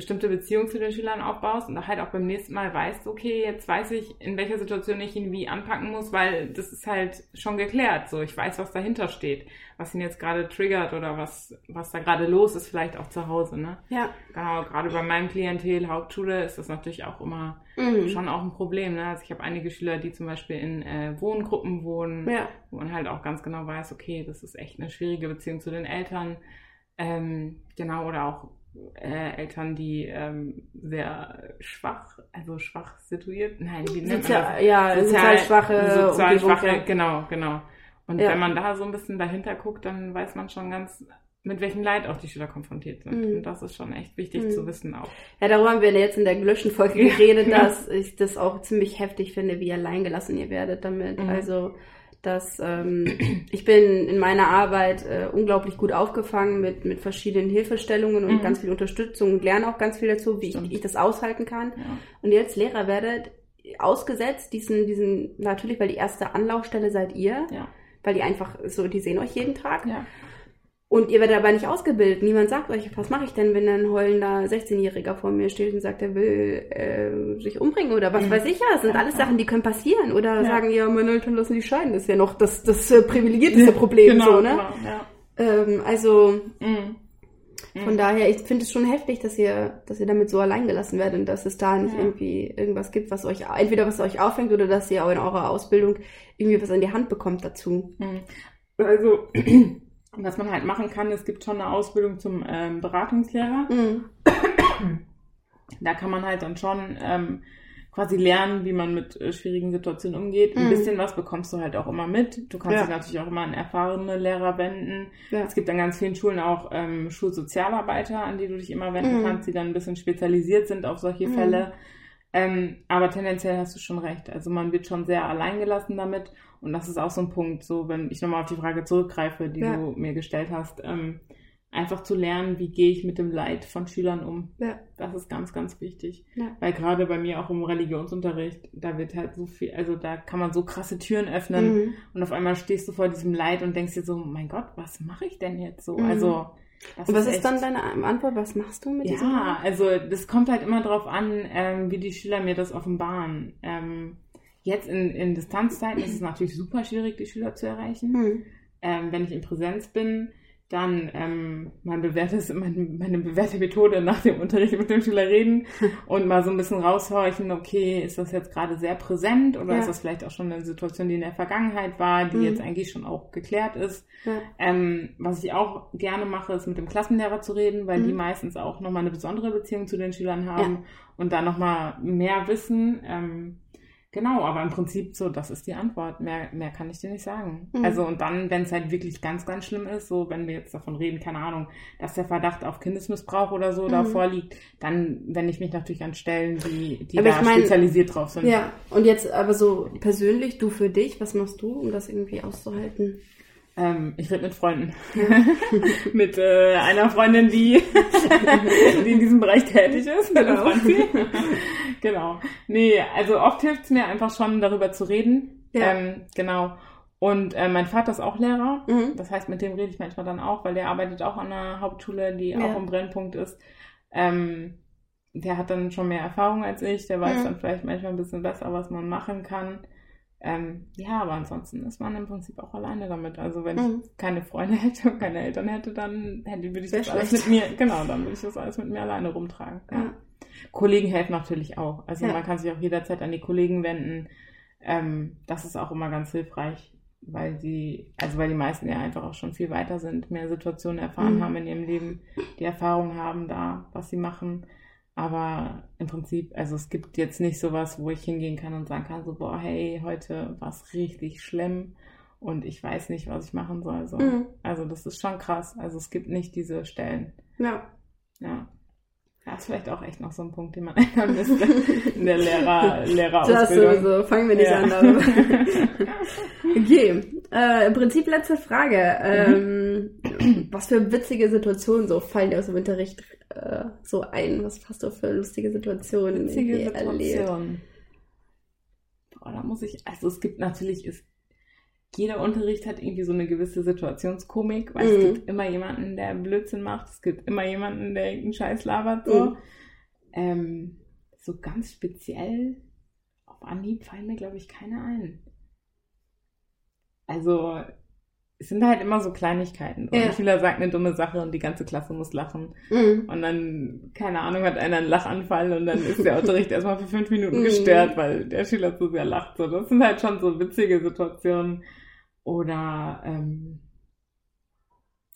bestimmte Beziehung zu den Schülern aufbaust und da halt auch beim nächsten Mal weißt, okay, jetzt weiß ich, in welcher Situation ich ihn wie anpacken muss, weil das ist halt schon geklärt. So, ich weiß, was dahinter steht, was ihn jetzt gerade triggert oder was, was da gerade los ist, vielleicht auch zu Hause, ne? ja. Genau, gerade bei meinem Klientel, Hauptschule, ist das natürlich auch immer Mhm. schon auch ein Problem. Ne? Also ich habe einige Schüler, die zum Beispiel in äh, Wohngruppen wohnen, Ja. wo man halt auch ganz genau weiß, okay, das ist echt eine schwierige Beziehung zu den Eltern. Ähm, genau, oder auch äh, Eltern, die ähm, sehr schwach, also schwach situiert, nein, wie nennt man Sozial, das? ja, sozial schwache sozial Umgebung, schwache, ja. genau, genau. Und Ja. wenn man da so ein bisschen dahinter guckt, dann weiß man schon ganz, mit welchem Leid auch die Schüler konfrontiert sind. Mhm. Und das ist schon echt wichtig Mhm. zu wissen auch. Ja, darüber haben wir jetzt in der gelöschten Folge geredet, dass ich das auch ziemlich heftig finde, wie alleingelassen ihr werdet damit. Mhm. Also, dass ähm, ich bin in meiner Arbeit äh, unglaublich gut aufgefangen mit, mit verschiedenen Hilfestellungen und Mhm. ganz viel Unterstützung und lerne auch ganz viel dazu, wie ich, ich das aushalten kann. Ja. Und ihr als Lehrer werdet ausgesetzt, diesen, diesen, natürlich, weil die erste Anlaufstelle seid ihr, Ja. weil die einfach so, die sehen euch jeden Tag. Ja. Und ihr werdet aber nicht ausgebildet. Niemand sagt euch, was mache ich denn, wenn ein heulender 16-Jähriger vor mir steht und sagt, er will äh, sich umbringen oder was Mhm. weiß ich ja. Das sind Ja, alles ja. Sachen, die können passieren. Oder Ja. sagen, ja, meine Eltern lassen die scheiden. Das ist ja noch das, das äh, privilegierteste Problem. genau, so, ne? genau, ja. ähm, also Mhm. von Mhm. daher, ich finde es schon heftig, dass ihr, dass ihr damit so allein gelassen werdet und dass es da nicht Ja. irgendwie irgendwas gibt, was euch, entweder was euch auffängt oder dass ihr auch in eurer Ausbildung irgendwie was in die Hand bekommt dazu. Mhm. Also, was man halt machen kann, es gibt schon eine Ausbildung zum ähm, Beratungslehrer. Mhm. Da kann man halt dann schon ähm, quasi lernen, wie man mit äh, schwierigen Situationen umgeht. Ein Mhm. bisschen was bekommst du halt auch immer mit. Du kannst Ja. dich natürlich auch immer an erfahrene Lehrer wenden. Ja. Es gibt an ganz vielen Schulen auch ähm, Schulsozialarbeiter, an die du dich immer wenden Mhm. kannst, die dann ein bisschen spezialisiert sind auf solche Mhm. Fälle. Ähm, aber tendenziell hast du schon recht. Also man wird schon sehr alleingelassen damit. Und das ist auch so ein Punkt, so wenn ich nochmal auf die Frage zurückgreife, die Ja. du mir gestellt hast, ähm, einfach zu lernen, wie gehe ich mit dem Leid von Schülern um. Ja. Das ist ganz, ganz wichtig. Ja. Weil gerade bei mir auch im Religionsunterricht, da wird halt so viel, also da kann man so krasse Türen öffnen Mhm. und auf einmal stehst du vor diesem Leid und denkst dir so, mein Gott, was mache ich denn jetzt so? Mhm. Also das Und was ist echt- dann deine Antwort? Was machst du mit diesem? ja, also das kommt halt immer drauf an, ähm, wie die Schüler mir das offenbaren. Ähm, jetzt in, in Distanzzeiten ist es natürlich super schwierig, die Schüler zu erreichen. Hm. Ähm, wenn ich in Präsenz bin, dann ähm, mein bewährtes, meine, meine bewährte Methode nach dem Unterricht mit dem Schüler reden und mal so ein bisschen raushorchen, okay, ist das jetzt gerade sehr präsent oder Ja. ist das vielleicht auch schon eine Situation, die in der Vergangenheit war, die Mhm. jetzt eigentlich schon auch geklärt ist. Ja. Ähm, was ich auch gerne mache, ist mit dem Klassenlehrer zu reden, weil Mhm. die meistens auch nochmal eine besondere Beziehung zu den Schülern haben und da nochmal mehr wissen. Ähm, genau, aber im Prinzip so, das ist die Antwort. Mehr, mehr kann ich dir nicht sagen. Mhm. Also und dann, wenn es halt wirklich ganz, ganz schlimm ist, so wenn wir jetzt davon reden, keine Ahnung, dass der Verdacht auf Kindesmissbrauch oder so da Mhm. vorliegt, dann wende ich mich natürlich an Stellen, die, die Aber da ich mein- spezialisiert drauf sind. Ja, und jetzt aber so persönlich, du für dich, was machst du, um das irgendwie auszuhalten? Ähm, ich rede mit Freunden. mit äh, einer Freundin, die, die in diesem Bereich tätig ist. Genau. Genau. Nee, also oft hilft es mir einfach schon, darüber zu reden. Ja. Ähm, genau. Und äh, mein Vater ist auch Lehrer. Mhm. Das heißt, mit dem rede ich manchmal dann auch, weil der arbeitet auch an einer Hauptschule, die Ja. auch im Brennpunkt ist. Ähm, der hat dann schon mehr Erfahrung als ich, der weiß Mhm. dann vielleicht manchmal ein bisschen besser, was man machen kann. Ähm, ja, aber ansonsten ist man im Prinzip auch alleine damit. Also wenn Mhm. ich keine Freunde hätte und keine Eltern hätte, dann hätte, würde ich Wär das alles schlecht. mit mir, genau, dann würde ich das alles mit mir alleine rumtragen. Ja. Kollegen helfen natürlich auch. Also Ja. man kann sich auch jederzeit an die Kollegen wenden. Ähm, das ist auch immer ganz hilfreich, weil sie, also weil die meisten ja einfach auch schon viel weiter sind, mehr Situationen erfahren Mhm. haben in ihrem Leben, die Erfahrung haben da, was sie machen. Aber im Prinzip, also es gibt jetzt nicht sowas, wo ich hingehen kann und sagen kann, so, boah, hey, heute war es richtig schlimm und ich weiß nicht, was ich machen soll. So. Mhm. Also das ist schon krass. Also es gibt nicht diese Stellen. Ja. Ja. Das ist vielleicht auch echt noch so ein Punkt, den man ändern müsste in der Lehrer, Das Lehrerausbildung. sowieso, fangen wir nicht Ja. an darüber. okay, äh, im Prinzip letzte Frage. Ähm, was für witzige Situationen so fallen dir aus dem Unterricht äh, so ein? Was hast du für lustige Situationen Witzige irgendwie erlebt? Situation. Boah, da muss ich, also es gibt natürlich, ist, jeder Unterricht hat irgendwie so eine gewisse Situationskomik, weil es Mhm. gibt immer jemanden, der Blödsinn macht, es gibt immer jemanden, der irgendeinen Scheiß labert, so. Mhm. Ähm, so ganz speziell auf Anhieb fallen mir, glaube ich, keine ein. Also, es sind halt immer so Kleinigkeiten. Und Ja. ein Schüler sagt eine dumme Sache und die ganze Klasse muss lachen. Mhm. Und dann, keine Ahnung, hat einer einen Lachanfall und dann ist der Unterricht erstmal für fünf Minuten Mhm. gestört, weil der Schüler zu sehr lacht. So, das sind halt schon so witzige Situationen. Oder, ähm,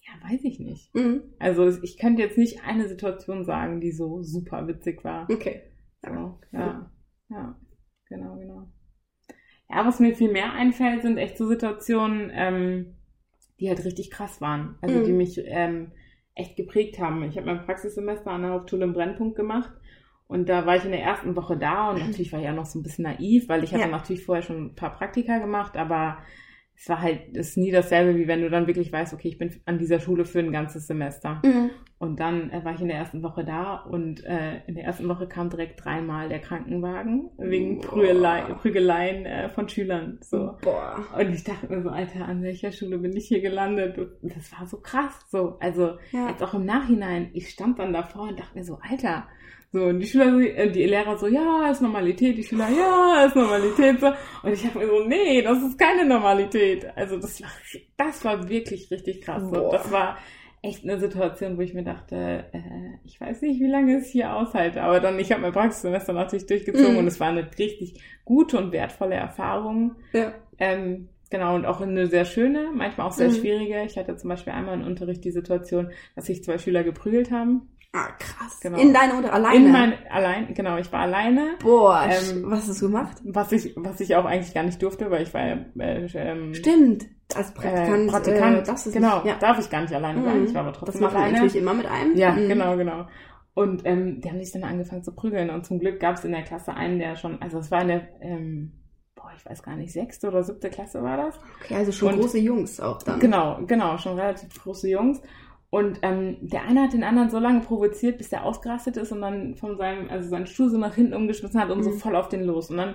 ja, weiß ich nicht. Mhm. Also ich könnte jetzt nicht eine Situation sagen, die so super witzig war. Okay. So, ja, ja, genau, genau. Ja, was mir viel mehr einfällt, sind echt so Situationen, ähm, die halt richtig krass waren. Also Mhm. die mich ähm, echt geprägt haben. Ich habe mein Praxissemester an der Hauptschule im Brennpunkt gemacht und da war ich in der ersten Woche da und natürlich war ich ja noch so ein bisschen naiv, weil ich hatte Ja. natürlich vorher schon ein paar Praktika gemacht, aber es war halt, es ist nie dasselbe, wie wenn du dann wirklich weißt, okay, ich bin an dieser Schule für ein ganzes Semester. Mhm. Und dann äh, war ich in der ersten Woche da und äh, in der ersten Woche kam direkt dreimal der Krankenwagen wegen. Prügelei, Prügeleien äh, von Schülern. So. Boah. Und ich dachte mir so, Alter, an welcher Schule bin ich hier gelandet? Und das war so krass. So, also Ja. jetzt auch im Nachhinein, ich stand dann davor und dachte mir so, Alter. So, und die Schüler, äh, die Lehrer so, ja, ist Normalität, die Schüler, ja, ist Normalität, so. Und ich dachte mir so, nee, das ist keine Normalität. Also das war, das war wirklich richtig krass. So. Das war echt eine Situation, wo ich mir dachte, äh, ich weiß nicht, wie lange ich es hier aushalte. Aber dann, ich habe mein Praxissemester natürlich durchgezogen Mhm. und es war eine richtig gute und wertvolle Erfahrung. Ja. Ähm, genau, und auch eine sehr schöne, manchmal auch sehr Mhm. schwierige. Ich hatte zum Beispiel einmal im Unterricht die Situation, dass sich zwei Schüler geprügelt haben. Ah, krass. Genau. In deiner Unter alleine. In mein, allein, genau, ich war alleine. Boah, Ähm, was hast du gemacht? Was ich, was ich auch eigentlich gar nicht durfte, weil ich war ja, äh, ähm, Stimmt. Als Praktikant. äh, Praktikant. Äh, das ist genau, nicht, ja. darf ich gar nicht alleine sein. Mhm. Ich war aber Das trotzdem macht man alleine. natürlich immer mit einem. Ja, Mhm. genau, genau. Und ähm, die haben sich dann angefangen zu prügeln. Und zum Glück gab es in der Klasse einen, der schon, also es war in der, ähm, boah, ich weiß gar nicht, sechste oder siebte Klasse war das. Okay, also schon Und- große Jungs auch dann. Genau, genau, schon relativ große Jungs. Und ähm, der eine hat den anderen so lange provoziert, bis der ausgerastet ist und dann von seinem, also seinen Stuhl so nach hinten umgeschmissen hat und so Mhm. voll auf den los. Und dann,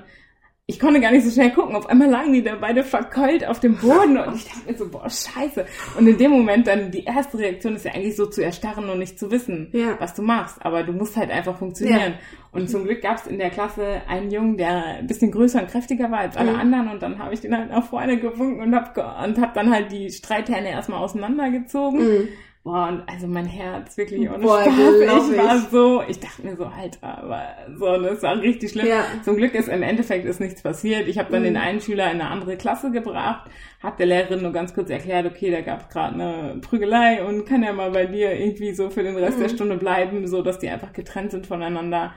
ich konnte gar nicht so schnell gucken. Auf einmal lagen die da beide verkeult auf dem Boden und ich dachte mir so, boah, scheiße. Und in dem Moment dann, die erste Reaktion ist ja eigentlich so zu erstarren und nicht zu wissen, Ja. was du machst. Aber du musst halt einfach funktionieren. Und zum Glück gab es in der Klasse einen Jungen, der ein bisschen größer und kräftiger war als alle Mhm. anderen. Und dann habe ich den halt nach vorne gewunken und hab, ge und hab dann halt die Streithähne erstmal auseinandergezogen. Mhm. Boah, und also mein Herz wirklich ohne Boah, Spaß. glaub Ich war ich. so, ich dachte mir so, Alter, aber so, das war richtig schlimm. Ja. Zum Glück ist im Endeffekt ist nichts passiert. Ich habe dann Mhm. den einen Schüler in eine andere Klasse gebracht, hab der Lehrerin nur ganz kurz erklärt, okay, da gab es gerade eine Prügelei und kann ja mal bei dir irgendwie so für den Rest Mhm. der Stunde bleiben, so dass die einfach getrennt sind voneinander.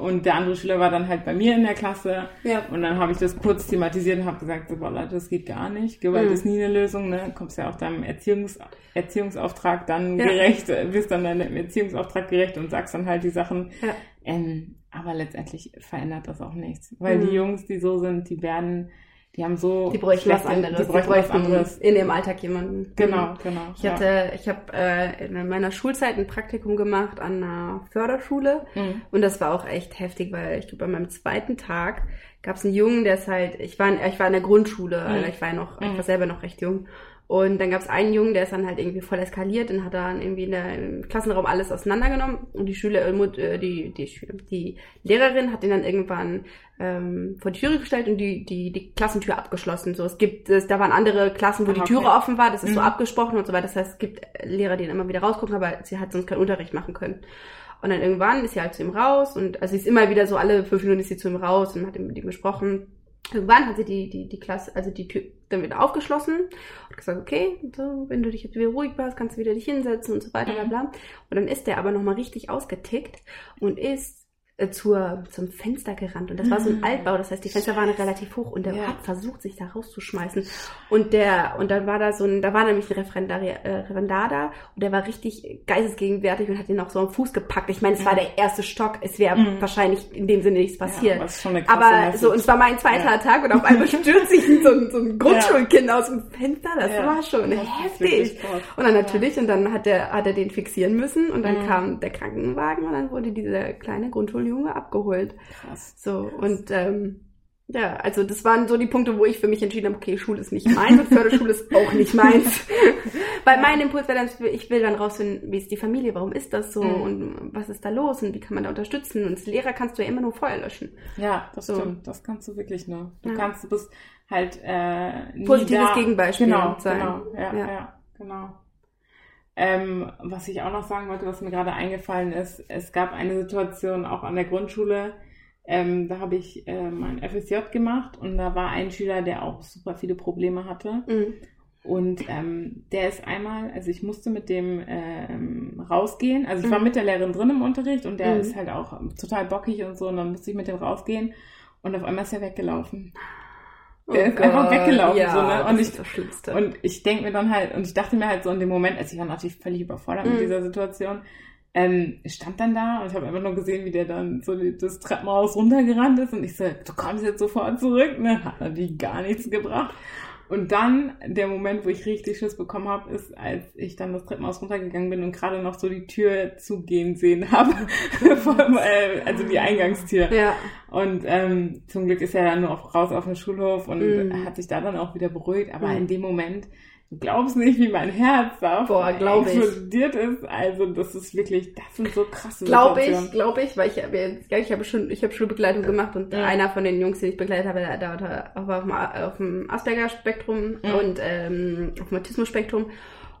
Und der andere Schüler war dann halt bei mir in der Klasse. Ja. Und dann habe ich das kurz thematisiert und habe gesagt, so, boah, Leute, das geht gar nicht. Gewalt Mhm. ist nie eine Lösung, ne? Kommst ja auch deinem Erziehungs Erziehungsauftrag dann Ja. gerecht, äh, bist dann deinem Erziehungsauftrag gerecht und sagst dann halt die Sachen. Ja. Ähm, aber letztendlich verändert das auch nichts. Weil Mhm. die Jungs, die so sind, die werden, die haben so Die bräuchten was anderes. Die bräuchten was anderes. in ihrem Alltag jemanden. Genau, genau. Ich hatte, ich habe äh, in meiner Schulzeit ein Praktikum gemacht an einer Förderschule. Mhm. und das war auch echt heftig, weil ich glaube, bei meinem zweiten Tag gab es einen Jungen, der ist halt, ich war, in, ich war in der Grundschule, Mhm. also ich war ja noch, ich Mhm. war selber noch recht jung Und dann gab es einen Jungen, der ist dann halt irgendwie voll eskaliert und hat dann irgendwie in der, im Klassenraum alles auseinandergenommen. Und die Schüler, äh, die, die, Schüler, die Lehrerin hat ihn dann irgendwann ähm, vor die Türe gestellt und die, die, die Klassentür abgeschlossen. So, es gibt, es, da waren andere Klassen, wo Ah, die Türe okay. offen war, das ist Mhm. so abgesprochen und so weiter. Das heißt, es gibt Lehrer, die dann immer wieder rausgucken, aber sie hat sonst keinen Unterricht machen können. Und dann irgendwann ist sie halt zu ihm raus und also sie ist immer wieder so alle fünf Minuten ist sie zu ihm raus und hat mit ihm gesprochen. Irgendwann hat sie die, die, die Klasse, also die Tür dann wieder aufgeschlossen und gesagt, okay, so, wenn du dich jetzt wieder ruhig warst, kannst du wieder dich hinsetzen und so weiter, bla Mhm. bla. Und dann ist der aber nochmal richtig ausgetickt und ist äh, zur, zum Fenster gerannt. Und das war so ein Mhm. Altbau, das heißt, die Fenster waren relativ hoch und der Ja. hat versucht, sich da rauszuschmeißen. Und der, und dann war da so ein, da war nämlich ein Referendar, äh, Referendar da und der war richtig geistesgegenwärtig und hat ihn auch so am Fuß gepackt. Ich meine, es war Mhm. der erste Stock, es wäre Mhm. wahrscheinlich in dem Sinne nichts passiert. Ja, aber Aber so, und es war mein zweiter Ja. Tag und auf einmal stürzt sich so ein, so ein Grundschulkind aus dem Fenster. Das Ja. war schon heftig. Und dann natürlich, und dann hat er, hat er den fixieren müssen und dann Mhm. kam der Krankenwagen und dann wurde dieser kleine Grundschuljunge abgeholt. Krass. So, und ähm, ja, also das waren so die Punkte, wo ich für mich entschieden habe, okay, Schule ist nicht meins und Förderschule ist auch nicht meins. Weil mein Impuls war dann, ich will dann rausfinden, wie ist die Familie, warum ist das so Mhm. und was ist da los und wie kann man da unterstützen. Und als Lehrer kannst du ja immer nur Feuer löschen. Ja, das So. stimmt. Das kannst du wirklich nur. Du Ja. kannst, du bist halt äh, Positives da. Gegenbeispiel Genau, sein. genau. Ja, Ja. ja. genau. Ähm, was ich auch noch sagen wollte, was mir gerade eingefallen ist, es gab eine Situation auch an der Grundschule, ähm, da habe ich äh, mein FSJ gemacht und da war ein Schüler, der auch super viele Probleme hatte. Mhm. Und ähm, der ist einmal, also ich musste mit dem ähm, rausgehen. Also ich war Mhm. mit der Lehrerin drin im Unterricht und der Mhm. ist halt auch total bockig und so. Und dann musste ich mit dem rausgehen und auf einmal ist er weggelaufen. Der ist einfach weggelaufen, Oh Ja, so, ne? Und ich-. Und ich denke mir dann halt, und ich dachte mir halt so in dem Moment, also ich war natürlich völlig überfordert mit Mhm. dieser Situation, ähm, ich stand dann da und ich habe einfach nur gesehen, wie der dann so das Treppenhaus runtergerannt ist und ich so, du kommst jetzt sofort zurück, ne? Hat natürlich gar nichts gebracht. Und dann der Moment, wo ich richtig Schiss bekommen habe, ist, als ich dann das Treppenhaus runtergegangen bin und gerade noch so die Tür zugehen sehen habe. Äh, also die Eingangstür. ja. Und ähm, zum Glück ist er dann nur auf, raus auf den Schulhof und Mhm. hat sich da dann auch wieder beruhigt. Aber Mhm. in dem Moment, glaubst nicht, wie mein Herz da Boah, glaub ich. explodiert ist. Also das ist wirklich, das sind so krasse Glaube ich, glaube ich, weil ich habe jetzt, ja, ich habe schon, ich habe Schulbegleitung gemacht und Ja. einer von den Jungs, den ich begleitet habe, der, der war auf, dem, auf dem Asperger-Spektrum Mhm. und ähm, auf dem Autismus-Spektrum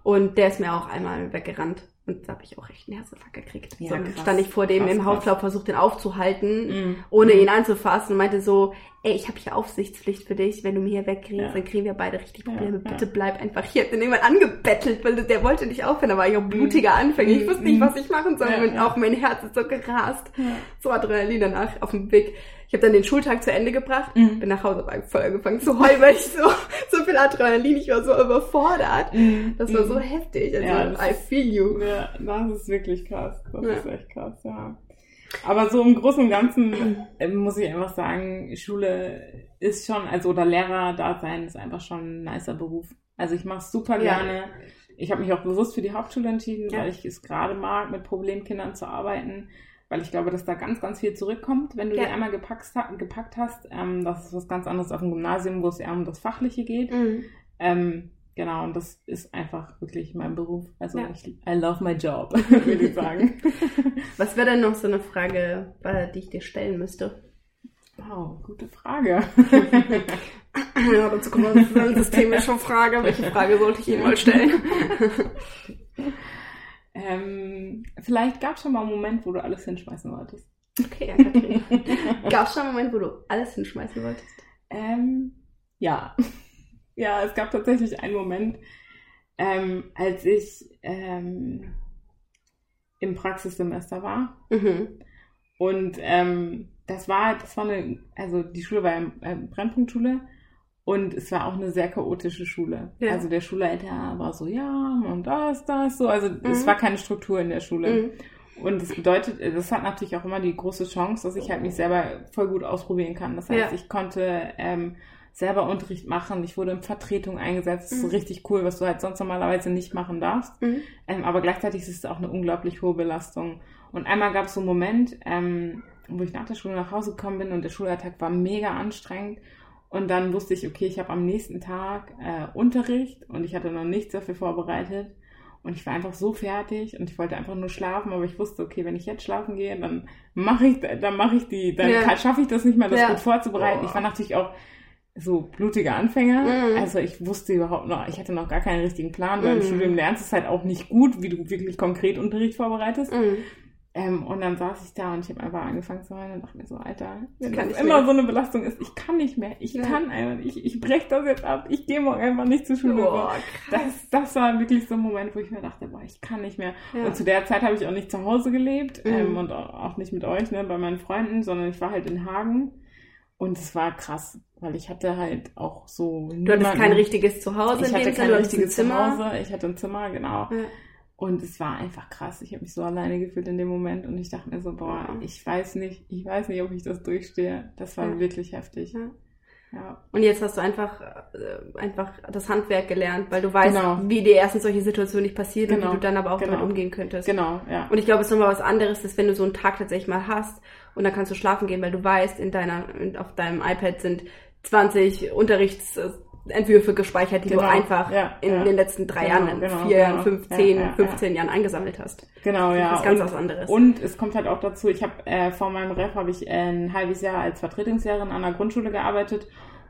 und der ist mir auch einmal weggerannt und da habe ich auch echt einen Herzinfarkt gekriegt. Ja, so, dann krass. stand ich vor dem Krass, im. Hauptlauf, versucht den aufzuhalten, Mhm. ohne Mhm. ihn anzufassen und meinte so, ey, ich habe hier Aufsichtspflicht für dich, wenn du mir hier wegkriegst, Ja. dann kriegen wir beide richtig Probleme, ja. bitte bleib einfach hier. Ich hab den irgendwann angebettelt, weil der wollte nicht aufhören, da war ich auch blutiger Anfänger, ich Mhm. wusste nicht, Mhm. was ich machen soll und auch mein Herz ist so gerast. So Adrenalin danach auf dem Weg. Ich habe dann den Schultag zu Ende gebracht, Mhm. bin nach Hause voll angefangen zu heulen, weil ich so, so viel Adrenalin, ich war so überfordert. Mhm. Das war Mhm. so heftig. Also, Ja, I feel you. Ja, das ist wirklich krass. Das Ja. ist echt krass, ja. Aber so im Großen und Ganzen äh, muss ich einfach sagen, Schule ist schon, also oder Lehrer da sein ist einfach schon ein nicer Beruf. Also ich mache es super Ja. gerne. Ich habe mich auch bewusst für die Hauptschule entschieden, Ja. weil ich es gerade mag, mit Problemkindern zu arbeiten, weil ich glaube, dass da ganz, ganz viel zurückkommt, wenn du Ja. die einmal gepackt, gepackt hast. Ähm, das ist was ganz anderes auf dem Gymnasium, wo es eher um das Fachliche geht. Mhm. Ähm, genau, und das ist einfach wirklich mein Beruf. Also Ja. ich, I love my job, würde ich sagen. Was wäre denn noch so eine Frage, die ich dir stellen müsste? wow, gute Frage. Ja, dazu kommt noch eine systemische Frage. Welche Frage sollte ich Ihnen mal stellen? Ähm, vielleicht gab es schon mal einen Moment, wo du alles hinschmeißen wolltest. Okay, ja, Katrin. Gab es schon einen Moment, wo du alles hinschmeißen wolltest? Ähm, ja. Ja, es gab tatsächlich einen Moment, ähm, als ich ähm, im Praxissemester war. Mhm. Und ähm, das war, das war eine, also die Schule war eine äh, Brennpunktschule und es war auch eine sehr chaotische Schule. Ja. Also der Schulleiter war so, ja, und das, das, so. Also es Mhm. war keine Struktur in der Schule. Mhm. Und das bedeutet, das hat natürlich auch immer die große Chance, dass ich halt mich selber voll gut ausprobieren kann. Das heißt, Ja. ich konnte ähm, selber Unterricht machen. Ich wurde in Vertretung eingesetzt. Das ist Mhm. richtig cool, was du halt sonst normalerweise nicht machen darfst. Mhm. Ähm, aber gleichzeitig ist es auch eine unglaublich hohe Belastung. Und einmal gab es so einen Moment, ähm, wo ich nach der Schule nach Hause gekommen bin und der Schulalltag war mega anstrengend. Und dann wusste ich, okay, ich habe am nächsten Tag äh, Unterricht und ich hatte noch nichts dafür vorbereitet. Und ich war einfach so fertig und ich wollte einfach nur schlafen, aber ich wusste, okay, wenn ich jetzt schlafen gehe, dann mache ich, dann mache ich die, dann Ja. schaffe ich das nicht mehr, das Ja. gut vorzubereiten. Boah. Ich war natürlich auch so blutiger Anfänger. Mhm. Also ich wusste überhaupt noch, ich hatte noch gar keinen richtigen Plan, weil Mhm. im Studium lernst du es halt auch nicht gut, wie du wirklich konkret Unterricht vorbereitest. Mhm. Ähm, und dann saß ich da und ich habe einfach angefangen zu weinen und dachte mir so, Alter, wenn das immer mehr. so eine Belastung ist, ich kann nicht mehr, ich Ja. kann einfach nicht, ich, ich breche das jetzt ab, ich gehe morgen einfach nicht zur Schule. So. Das, das war wirklich so ein Moment, wo ich mir dachte, boah, ich kann nicht mehr. Ja. Und zu der Zeit habe ich auch nicht zu Hause gelebt Mhm. ähm, und auch nicht mit euch, ne, bei meinen Freunden, sondern ich war halt in Hagen. Und es war krass, weil ich hatte halt auch so. Du hattest kein richtiges Zuhause ich hatte kein richtiges Zimmer. Zuhause, ich hatte ein Zimmer, genau. Ja. Und es war einfach krass. Ich habe mich so alleine gefühlt in dem Moment und ich dachte mir so, boah, Ja. ich weiß nicht, ich weiß nicht, ob ich das durchstehe. Das war Ja. wirklich heftig. Ja. Ja. Und jetzt hast du einfach, äh, einfach das Handwerk gelernt, weil du weißt, Genau. wie dir erstens solche Situationen nicht passieren und Genau. wie du dann aber auch Genau. damit umgehen könntest. Genau, ja. Und ich glaube, es ist nochmal was anderes, ist, wenn du so einen Tag tatsächlich mal hast und dann kannst du schlafen gehen, weil du weißt, in deiner, in, auf deinem iPad sind 20 Unterrichtsentwürfe gespeichert, die Genau. du einfach Ja, in ja. den letzten drei Genau, Jahren, genau, vier Jahren, fünf, zehn, ja, ja. 15 Jahren eingesammelt hast. Genau, ja. Das ist ganz und, was anderes. Und es kommt halt auch dazu, ich habe äh, vor meinem Ref habe ich ein halbes Jahr als Vertretungslehrerin an der Grundschule gearbeitet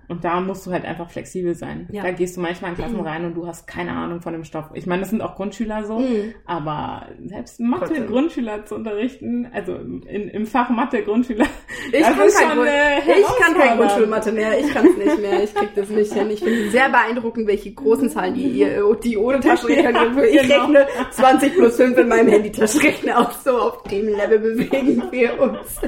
und da musst du halt einfach flexibel sein. Ja. Da gehst du manchmal in Klassen rein und du hast keine Ahnung von dem Stoff. Ich meine, das sind auch Grundschüler so, Mhm. aber selbst Mathe Trotzdem. Grundschüler zu unterrichten, also im, in, im Fach Mathe Grundschüler, Ich das kann, ist kein schon, Grund, äh, ich kann kein. Grundschulmathe mehr, ich kann es nicht mehr, ich krieg das nicht hin. Ich finde sehr beeindruckend, welche großen Zahlen die ihr, die ohne Taschenrechner, Ja, ich genau. rechne 20 plus 5 in meinem Handy-Taschenrechner auch so auf dem Level bewegen wir uns.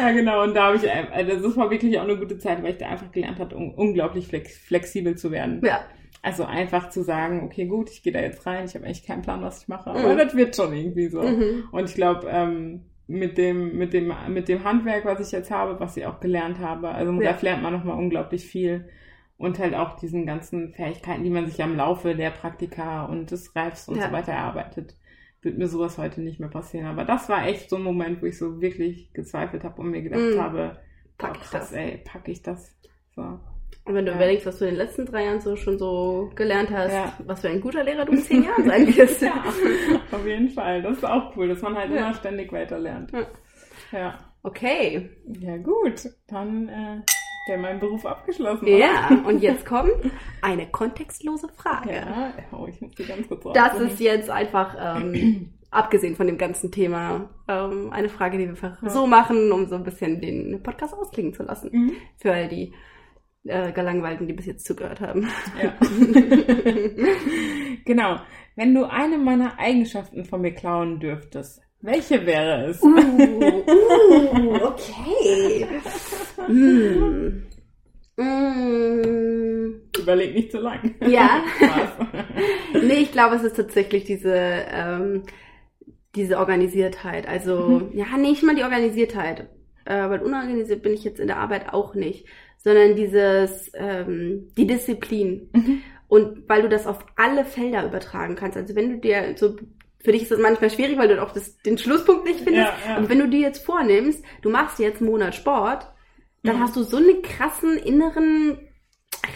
Ja, genau. Und da habe ich, also das war wirklich auch eine gute Zeit, weil ich da einfach gelernt habe, un unglaublich flex flexibel zu werden. Ja, Also einfach zu sagen, okay, gut, ich gehe da jetzt rein, ich habe eigentlich keinen Plan, was ich mache, Mhm. aber das wird schon irgendwie so. Mhm. Und ich glaube, ähm, mit dem, mit dem, mit dem Handwerk, was ich jetzt habe, was ich auch gelernt habe, also Ja. Ref lernt man nochmal unglaublich viel. Und halt auch diesen ganzen Fähigkeiten, die man sich am Laufe der Praktika und des Refs und Ja. so weiter erarbeitet, wird mir sowas heute nicht mehr passieren. Aber das war echt so ein Moment, wo ich so wirklich gezweifelt habe und mir gedacht Mhm. habe, Pack ich krass, das. ey, pack ich das. So. Und wenn du Ja. überlegst, was du in den letzten drei Jahren so schon so gelernt hast, Ja. was für ein guter Lehrer du in zehn Jahren sein wirst. Ja, auf jeden Fall. Das ist auch cool, dass man halt Ja. immer ständig weiter lernt. Ja. Okay. Ja, gut. Dann äh, wäre mein Beruf abgeschlossen. Ja, und jetzt kommt eine kontextlose Frage. Ja, oh, ich muss die ganz kurz Das ist jetzt einfach, ähm, abgesehen von dem ganzen Thema, ähm, eine Frage, die wir einfach so machen, um so ein bisschen den Podcast ausklingen zu lassen. Mhm. Für all die äh, Gelangweilten, die bis jetzt zugehört haben. Ja. genau. Wenn du eine meiner Eigenschaften von mir klauen dürftest, welche wäre es? Uh, uh, okay. Hm. Mm. Überleg nicht zu lang. Ja. Nee, ich glaube, es ist tatsächlich diese, ähm, diese Organisiertheit. Also, ja, nicht mal die Organisiertheit. Äh, weil unorganisiert bin ich jetzt in der Arbeit auch nicht. Sondern dieses, ähm, die Disziplin. Mhm. Und weil du das auf alle Felder übertragen kannst. Also wenn du dir so, für dich ist das manchmal schwierig, weil du auch das, den Schlusspunkt nicht findest. Ja, ja. Aber wenn du dir jetzt vornimmst, du machst jetzt einen Monat Sport, dann Mhm. hast du so einen krassen inneren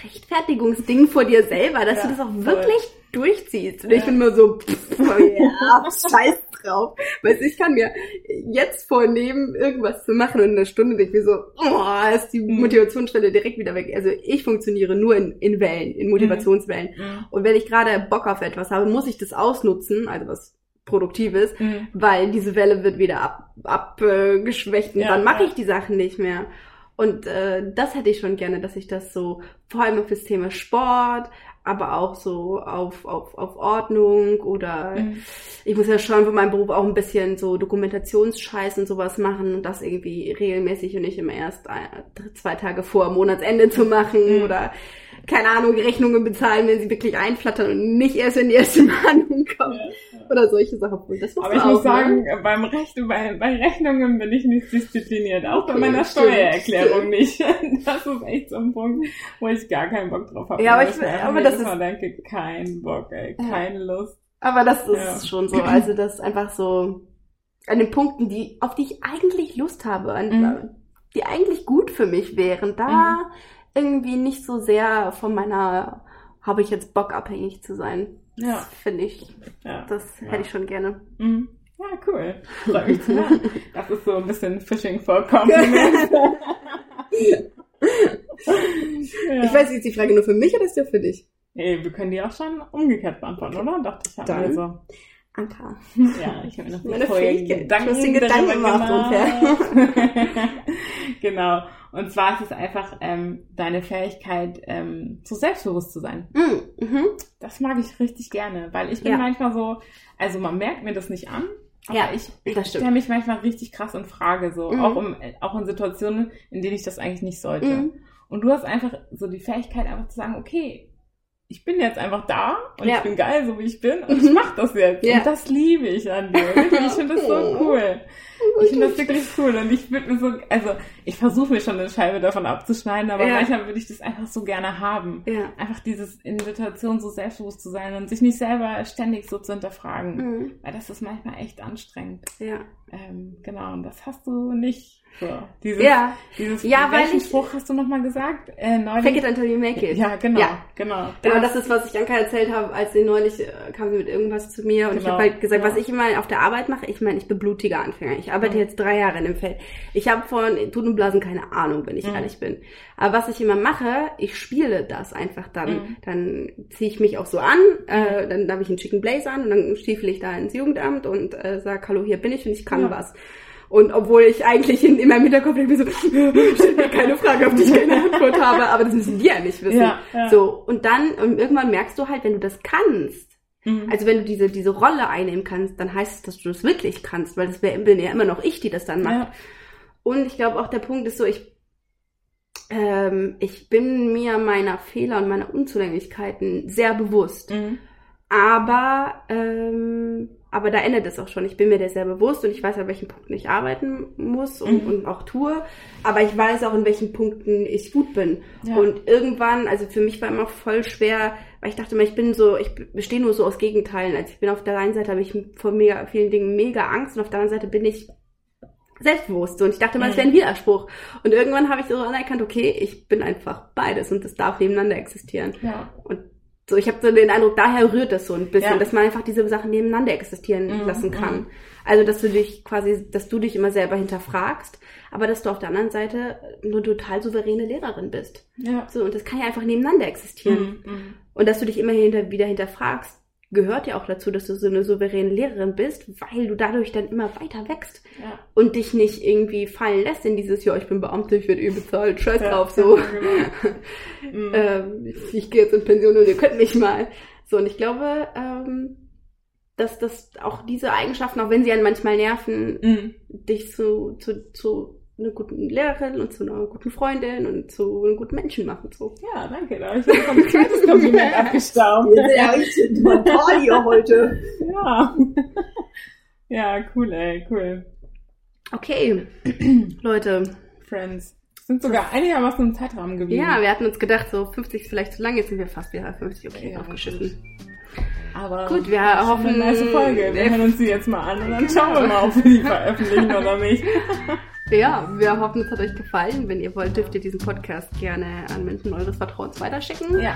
Rechtfertigungsding vor dir selber, dass Ja, du das auch voll. wirklich durchziehst. Und ich bin immer so, pff, ja, scheiß drauf. Weißt du, ich kann mir jetzt vornehmen, irgendwas zu machen und in einer Stunde denke ich mir so, oh, ist die Mhm. Motivationsstelle direkt wieder weg. Also ich funktioniere nur in, in Wellen, in Motivationswellen. Mhm. Und wenn ich gerade Bock auf etwas habe, muss ich das ausnutzen, also was Produktives, Mhm. weil diese Welle wird wieder ab, abgeschwächt und Ja, dann mache ja. ich die Sachen nicht mehr. Und äh, das hätte ich schon gerne, dass ich das so, vor allem fürs Thema Sport, aber auch so auf, auf, auf Ordnung oder Mhm. ich muss ja schon für meinen Beruf auch ein bisschen so Dokumentationsscheiß und sowas machen und das irgendwie regelmäßig und nicht immer erst zwei Tage vor Monatsende zu machen Mhm. oder keine Ahnung, Rechnungen bezahlen, wenn sie wirklich einflattern und nicht erst, wenn die erste Mahnung kommt. Oder solche Sachen. Das Aber ich muss auch, sagen, ne? beim Recht, bei, bei Rechnungen bin ich nicht diszipliniert. Auch bei Okay, meiner stimmt, Steuererklärung nicht. Das ist echt so ein Punkt, wo ich gar keinen Bock drauf habe. Ja, aber ich- einfach aber das Mal denke, kein Bock, ey, Ja. keine Lust. Aber das ist Ja. schon so. Also das ist einfach so an den Punkten, die, auf die ich eigentlich Lust habe, an, Mhm. die eigentlich gut für mich wären, da irgendwie nicht so sehr von meiner, habe ich jetzt Bock abhängig zu sein. Ja. Das finde ich, Ja. das Ja. hätte ich schon gerne. Mhm. Ja, cool. Freut mich zu hören. Das ist so ein bisschen Fishing for Compliments. ja. Ich weiß, ist die Frage nur für mich oder ist die auch für dich? Ey, wir können die auch schon umgekehrt beantworten, oder? Dachte ich, haben Dann. wir Anka. Ja, ich habe mir noch Meine vorher Gedanken darüber gemacht, gemacht. genau. Und zwar ist es einfach ähm, deine Fähigkeit, ähm, so selbstbewusst zu sein. Mm, mhm. Das mag ich richtig gerne, weil ich bin Ja. manchmal so, also man merkt mir das nicht an, aber Ja, ich, stelle mich manchmal richtig krass in Frage, so Mhm. auch, im, auch in Situationen, in denen ich das eigentlich nicht sollte. Mhm. Und du hast einfach so die Fähigkeit, einfach zu sagen, okay, ich bin jetzt einfach da und Ja. ich bin geil, so wie ich bin und ich mach das jetzt. Ja. Und das liebe ich an dir. Wirklich, ich finde das so cool. Ich finde das wirklich cool und ich würde mir so, also ich versuche mir schon eine Scheibe davon abzuschneiden, aber Ja. manchmal würde ich das einfach so gerne haben. Ja. Einfach dieses in Situationen so selbstbewusst zu sein und sich nicht selber ständig so zu hinterfragen. Mhm. Weil das ist manchmal echt anstrengend. Ja. Ähm, genau, und das hast du nicht. So, dieses, Ja. dieses Ja, weil welchen ich- Spruch hast du nochmal gesagt? Äh, neulich? Fake it until you make it. Ja, genau, Ja. genau. Genau, das ist, was ich Anka erzählt habe, als sie neulich äh, kam sie mit irgendwas zu mir und ich Genau, habe halt gesagt, ja. was ich immer auf der Arbeit mache, ich meine, ich bin blutiger Anfänger. Ich arbeite Mhm. jetzt drei Jahre in dem Feld. Ich habe von Tut und Blasen keine Ahnung, wenn ich Mhm. ehrlich bin. Aber was ich immer mache, ich spiele das einfach dann. Mhm. Dann ziehe ich mich auch so an, äh, dann habe ich einen schicken Blazer an und dann stiefel ich da ins Jugendamt und äh, sag, hallo, hier bin ich und ich kann Ja. was. Und obwohl ich eigentlich in, in meinem Hinterkopf denke, so, stell mir keine Frage, auf die ich keine Antwort habe, aber das müssen die ja nicht wissen. Ja, ja. So, und dann, und irgendwann merkst du halt, wenn du das kannst, Mhm. also wenn du diese, diese Rolle einnehmen kannst, dann heißt es, dass du das wirklich kannst, weil das bin ja immer noch ich, die das dann macht. ja. Und ich glaube auch der Punkt ist so, ich, ähm, ich bin mir meiner Fehler und meiner Unzulänglichkeiten sehr bewusst. Mhm. Aber, ähm, aber da endet es auch schon. Ich bin mir der sehr bewusst und ich weiß, an welchen Punkten ich arbeiten muss und, Mhm. und auch tue. Aber ich weiß auch, in welchen Punkten ich gut bin. Ja. Und irgendwann, also für mich war immer voll schwer, weil ich dachte immer, ich bin so, ich bestehe nur so aus Gegenteilen. Also ich bin auf der einen Seite, habe ich vor mega vielen Dingen mega Angst und auf der anderen Seite bin ich selbstbewusst. Und ich dachte immer, Mhm. wäre ein Widerspruch. Und irgendwann habe ich so anerkannt, okay, ich bin einfach beides und das darf nebeneinander existieren. ja. Und so, ich habe so den Eindruck, daher rührt das so ein bisschen, Ja. dass man einfach diese Sachen nebeneinander existieren Mhm, lassen kann. mhm. Also, dass du dich quasi, dass du dich immer selber hinterfragst, aber dass du auf der anderen Seite eine total souveräne Lehrerin bist. Ja. So, und das kann ja einfach nebeneinander existieren. Mhm. Mhm. Und dass du dich immer hinter, wieder hinterfragst, gehört ja auch dazu, dass du so eine souveräne Lehrerin bist, weil du dadurch dann immer weiter wächst Ja. und dich nicht irgendwie fallen lässt in dieses, ja, ich bin Beamte, ich werde eh bezahlt, scheiß Ja, drauf, so. ja, genau. Mhm. ähm, ich, ich gehe jetzt in Pension und ihr könnt mich mal. So, und ich glaube, ähm, dass das auch diese Eigenschaften, auch wenn sie einen manchmal nerven, Mhm. dich zu, zu, zu einer guten Lehrerin und zu einer guten Freundin und zu einem guten Menschen machen. So. Ja, danke. Da habe ich jetzt ein zweites Kompliment abgestaubt. ja richtig total hier heute. Ja. Ja, cool, ey, cool. Okay, Leute. Friends. Sind sogar einigermaßen im Zeitrahmen geblieben. Ja, wir hatten uns gedacht, so 50 ist vielleicht zu lang, jetzt sind wir fast wieder 50. Okay, Ja, aufgeschissen. aber Gut, wir hoffen- eine nice Folge. Wir hören uns die jetzt mal an und dann schauen wir mal, ob wir die veröffentlichen oder nicht. Ja, wir hoffen, es hat euch gefallen. Wenn ihr wollt, dürft ihr diesen Podcast gerne an Menschen eures Vertrauens weiterschicken. Ja.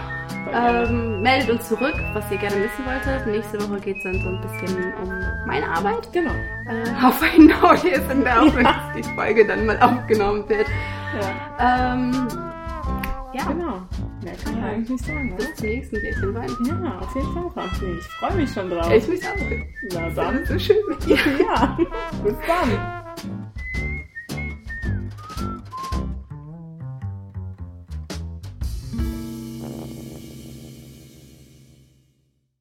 Ähm, meldet uns zurück, was ihr gerne wissen wolltet. Nächste Woche geht es dann so ein bisschen um meine Arbeit. Genau. Äh, auf einen Audio sind da auch, wenn die Folge dann mal aufgenommen wird. Ja. Ähm, ja, Genau. Mehr kann man eigentlich nicht sagen, bis zum nächsten Gläschen Wein. Ja, auf jeden Fall, Franzi. Ich freue mich schon drauf. Ich mich auch. Na Dann dann. so schön dir. Ja. Bis dann.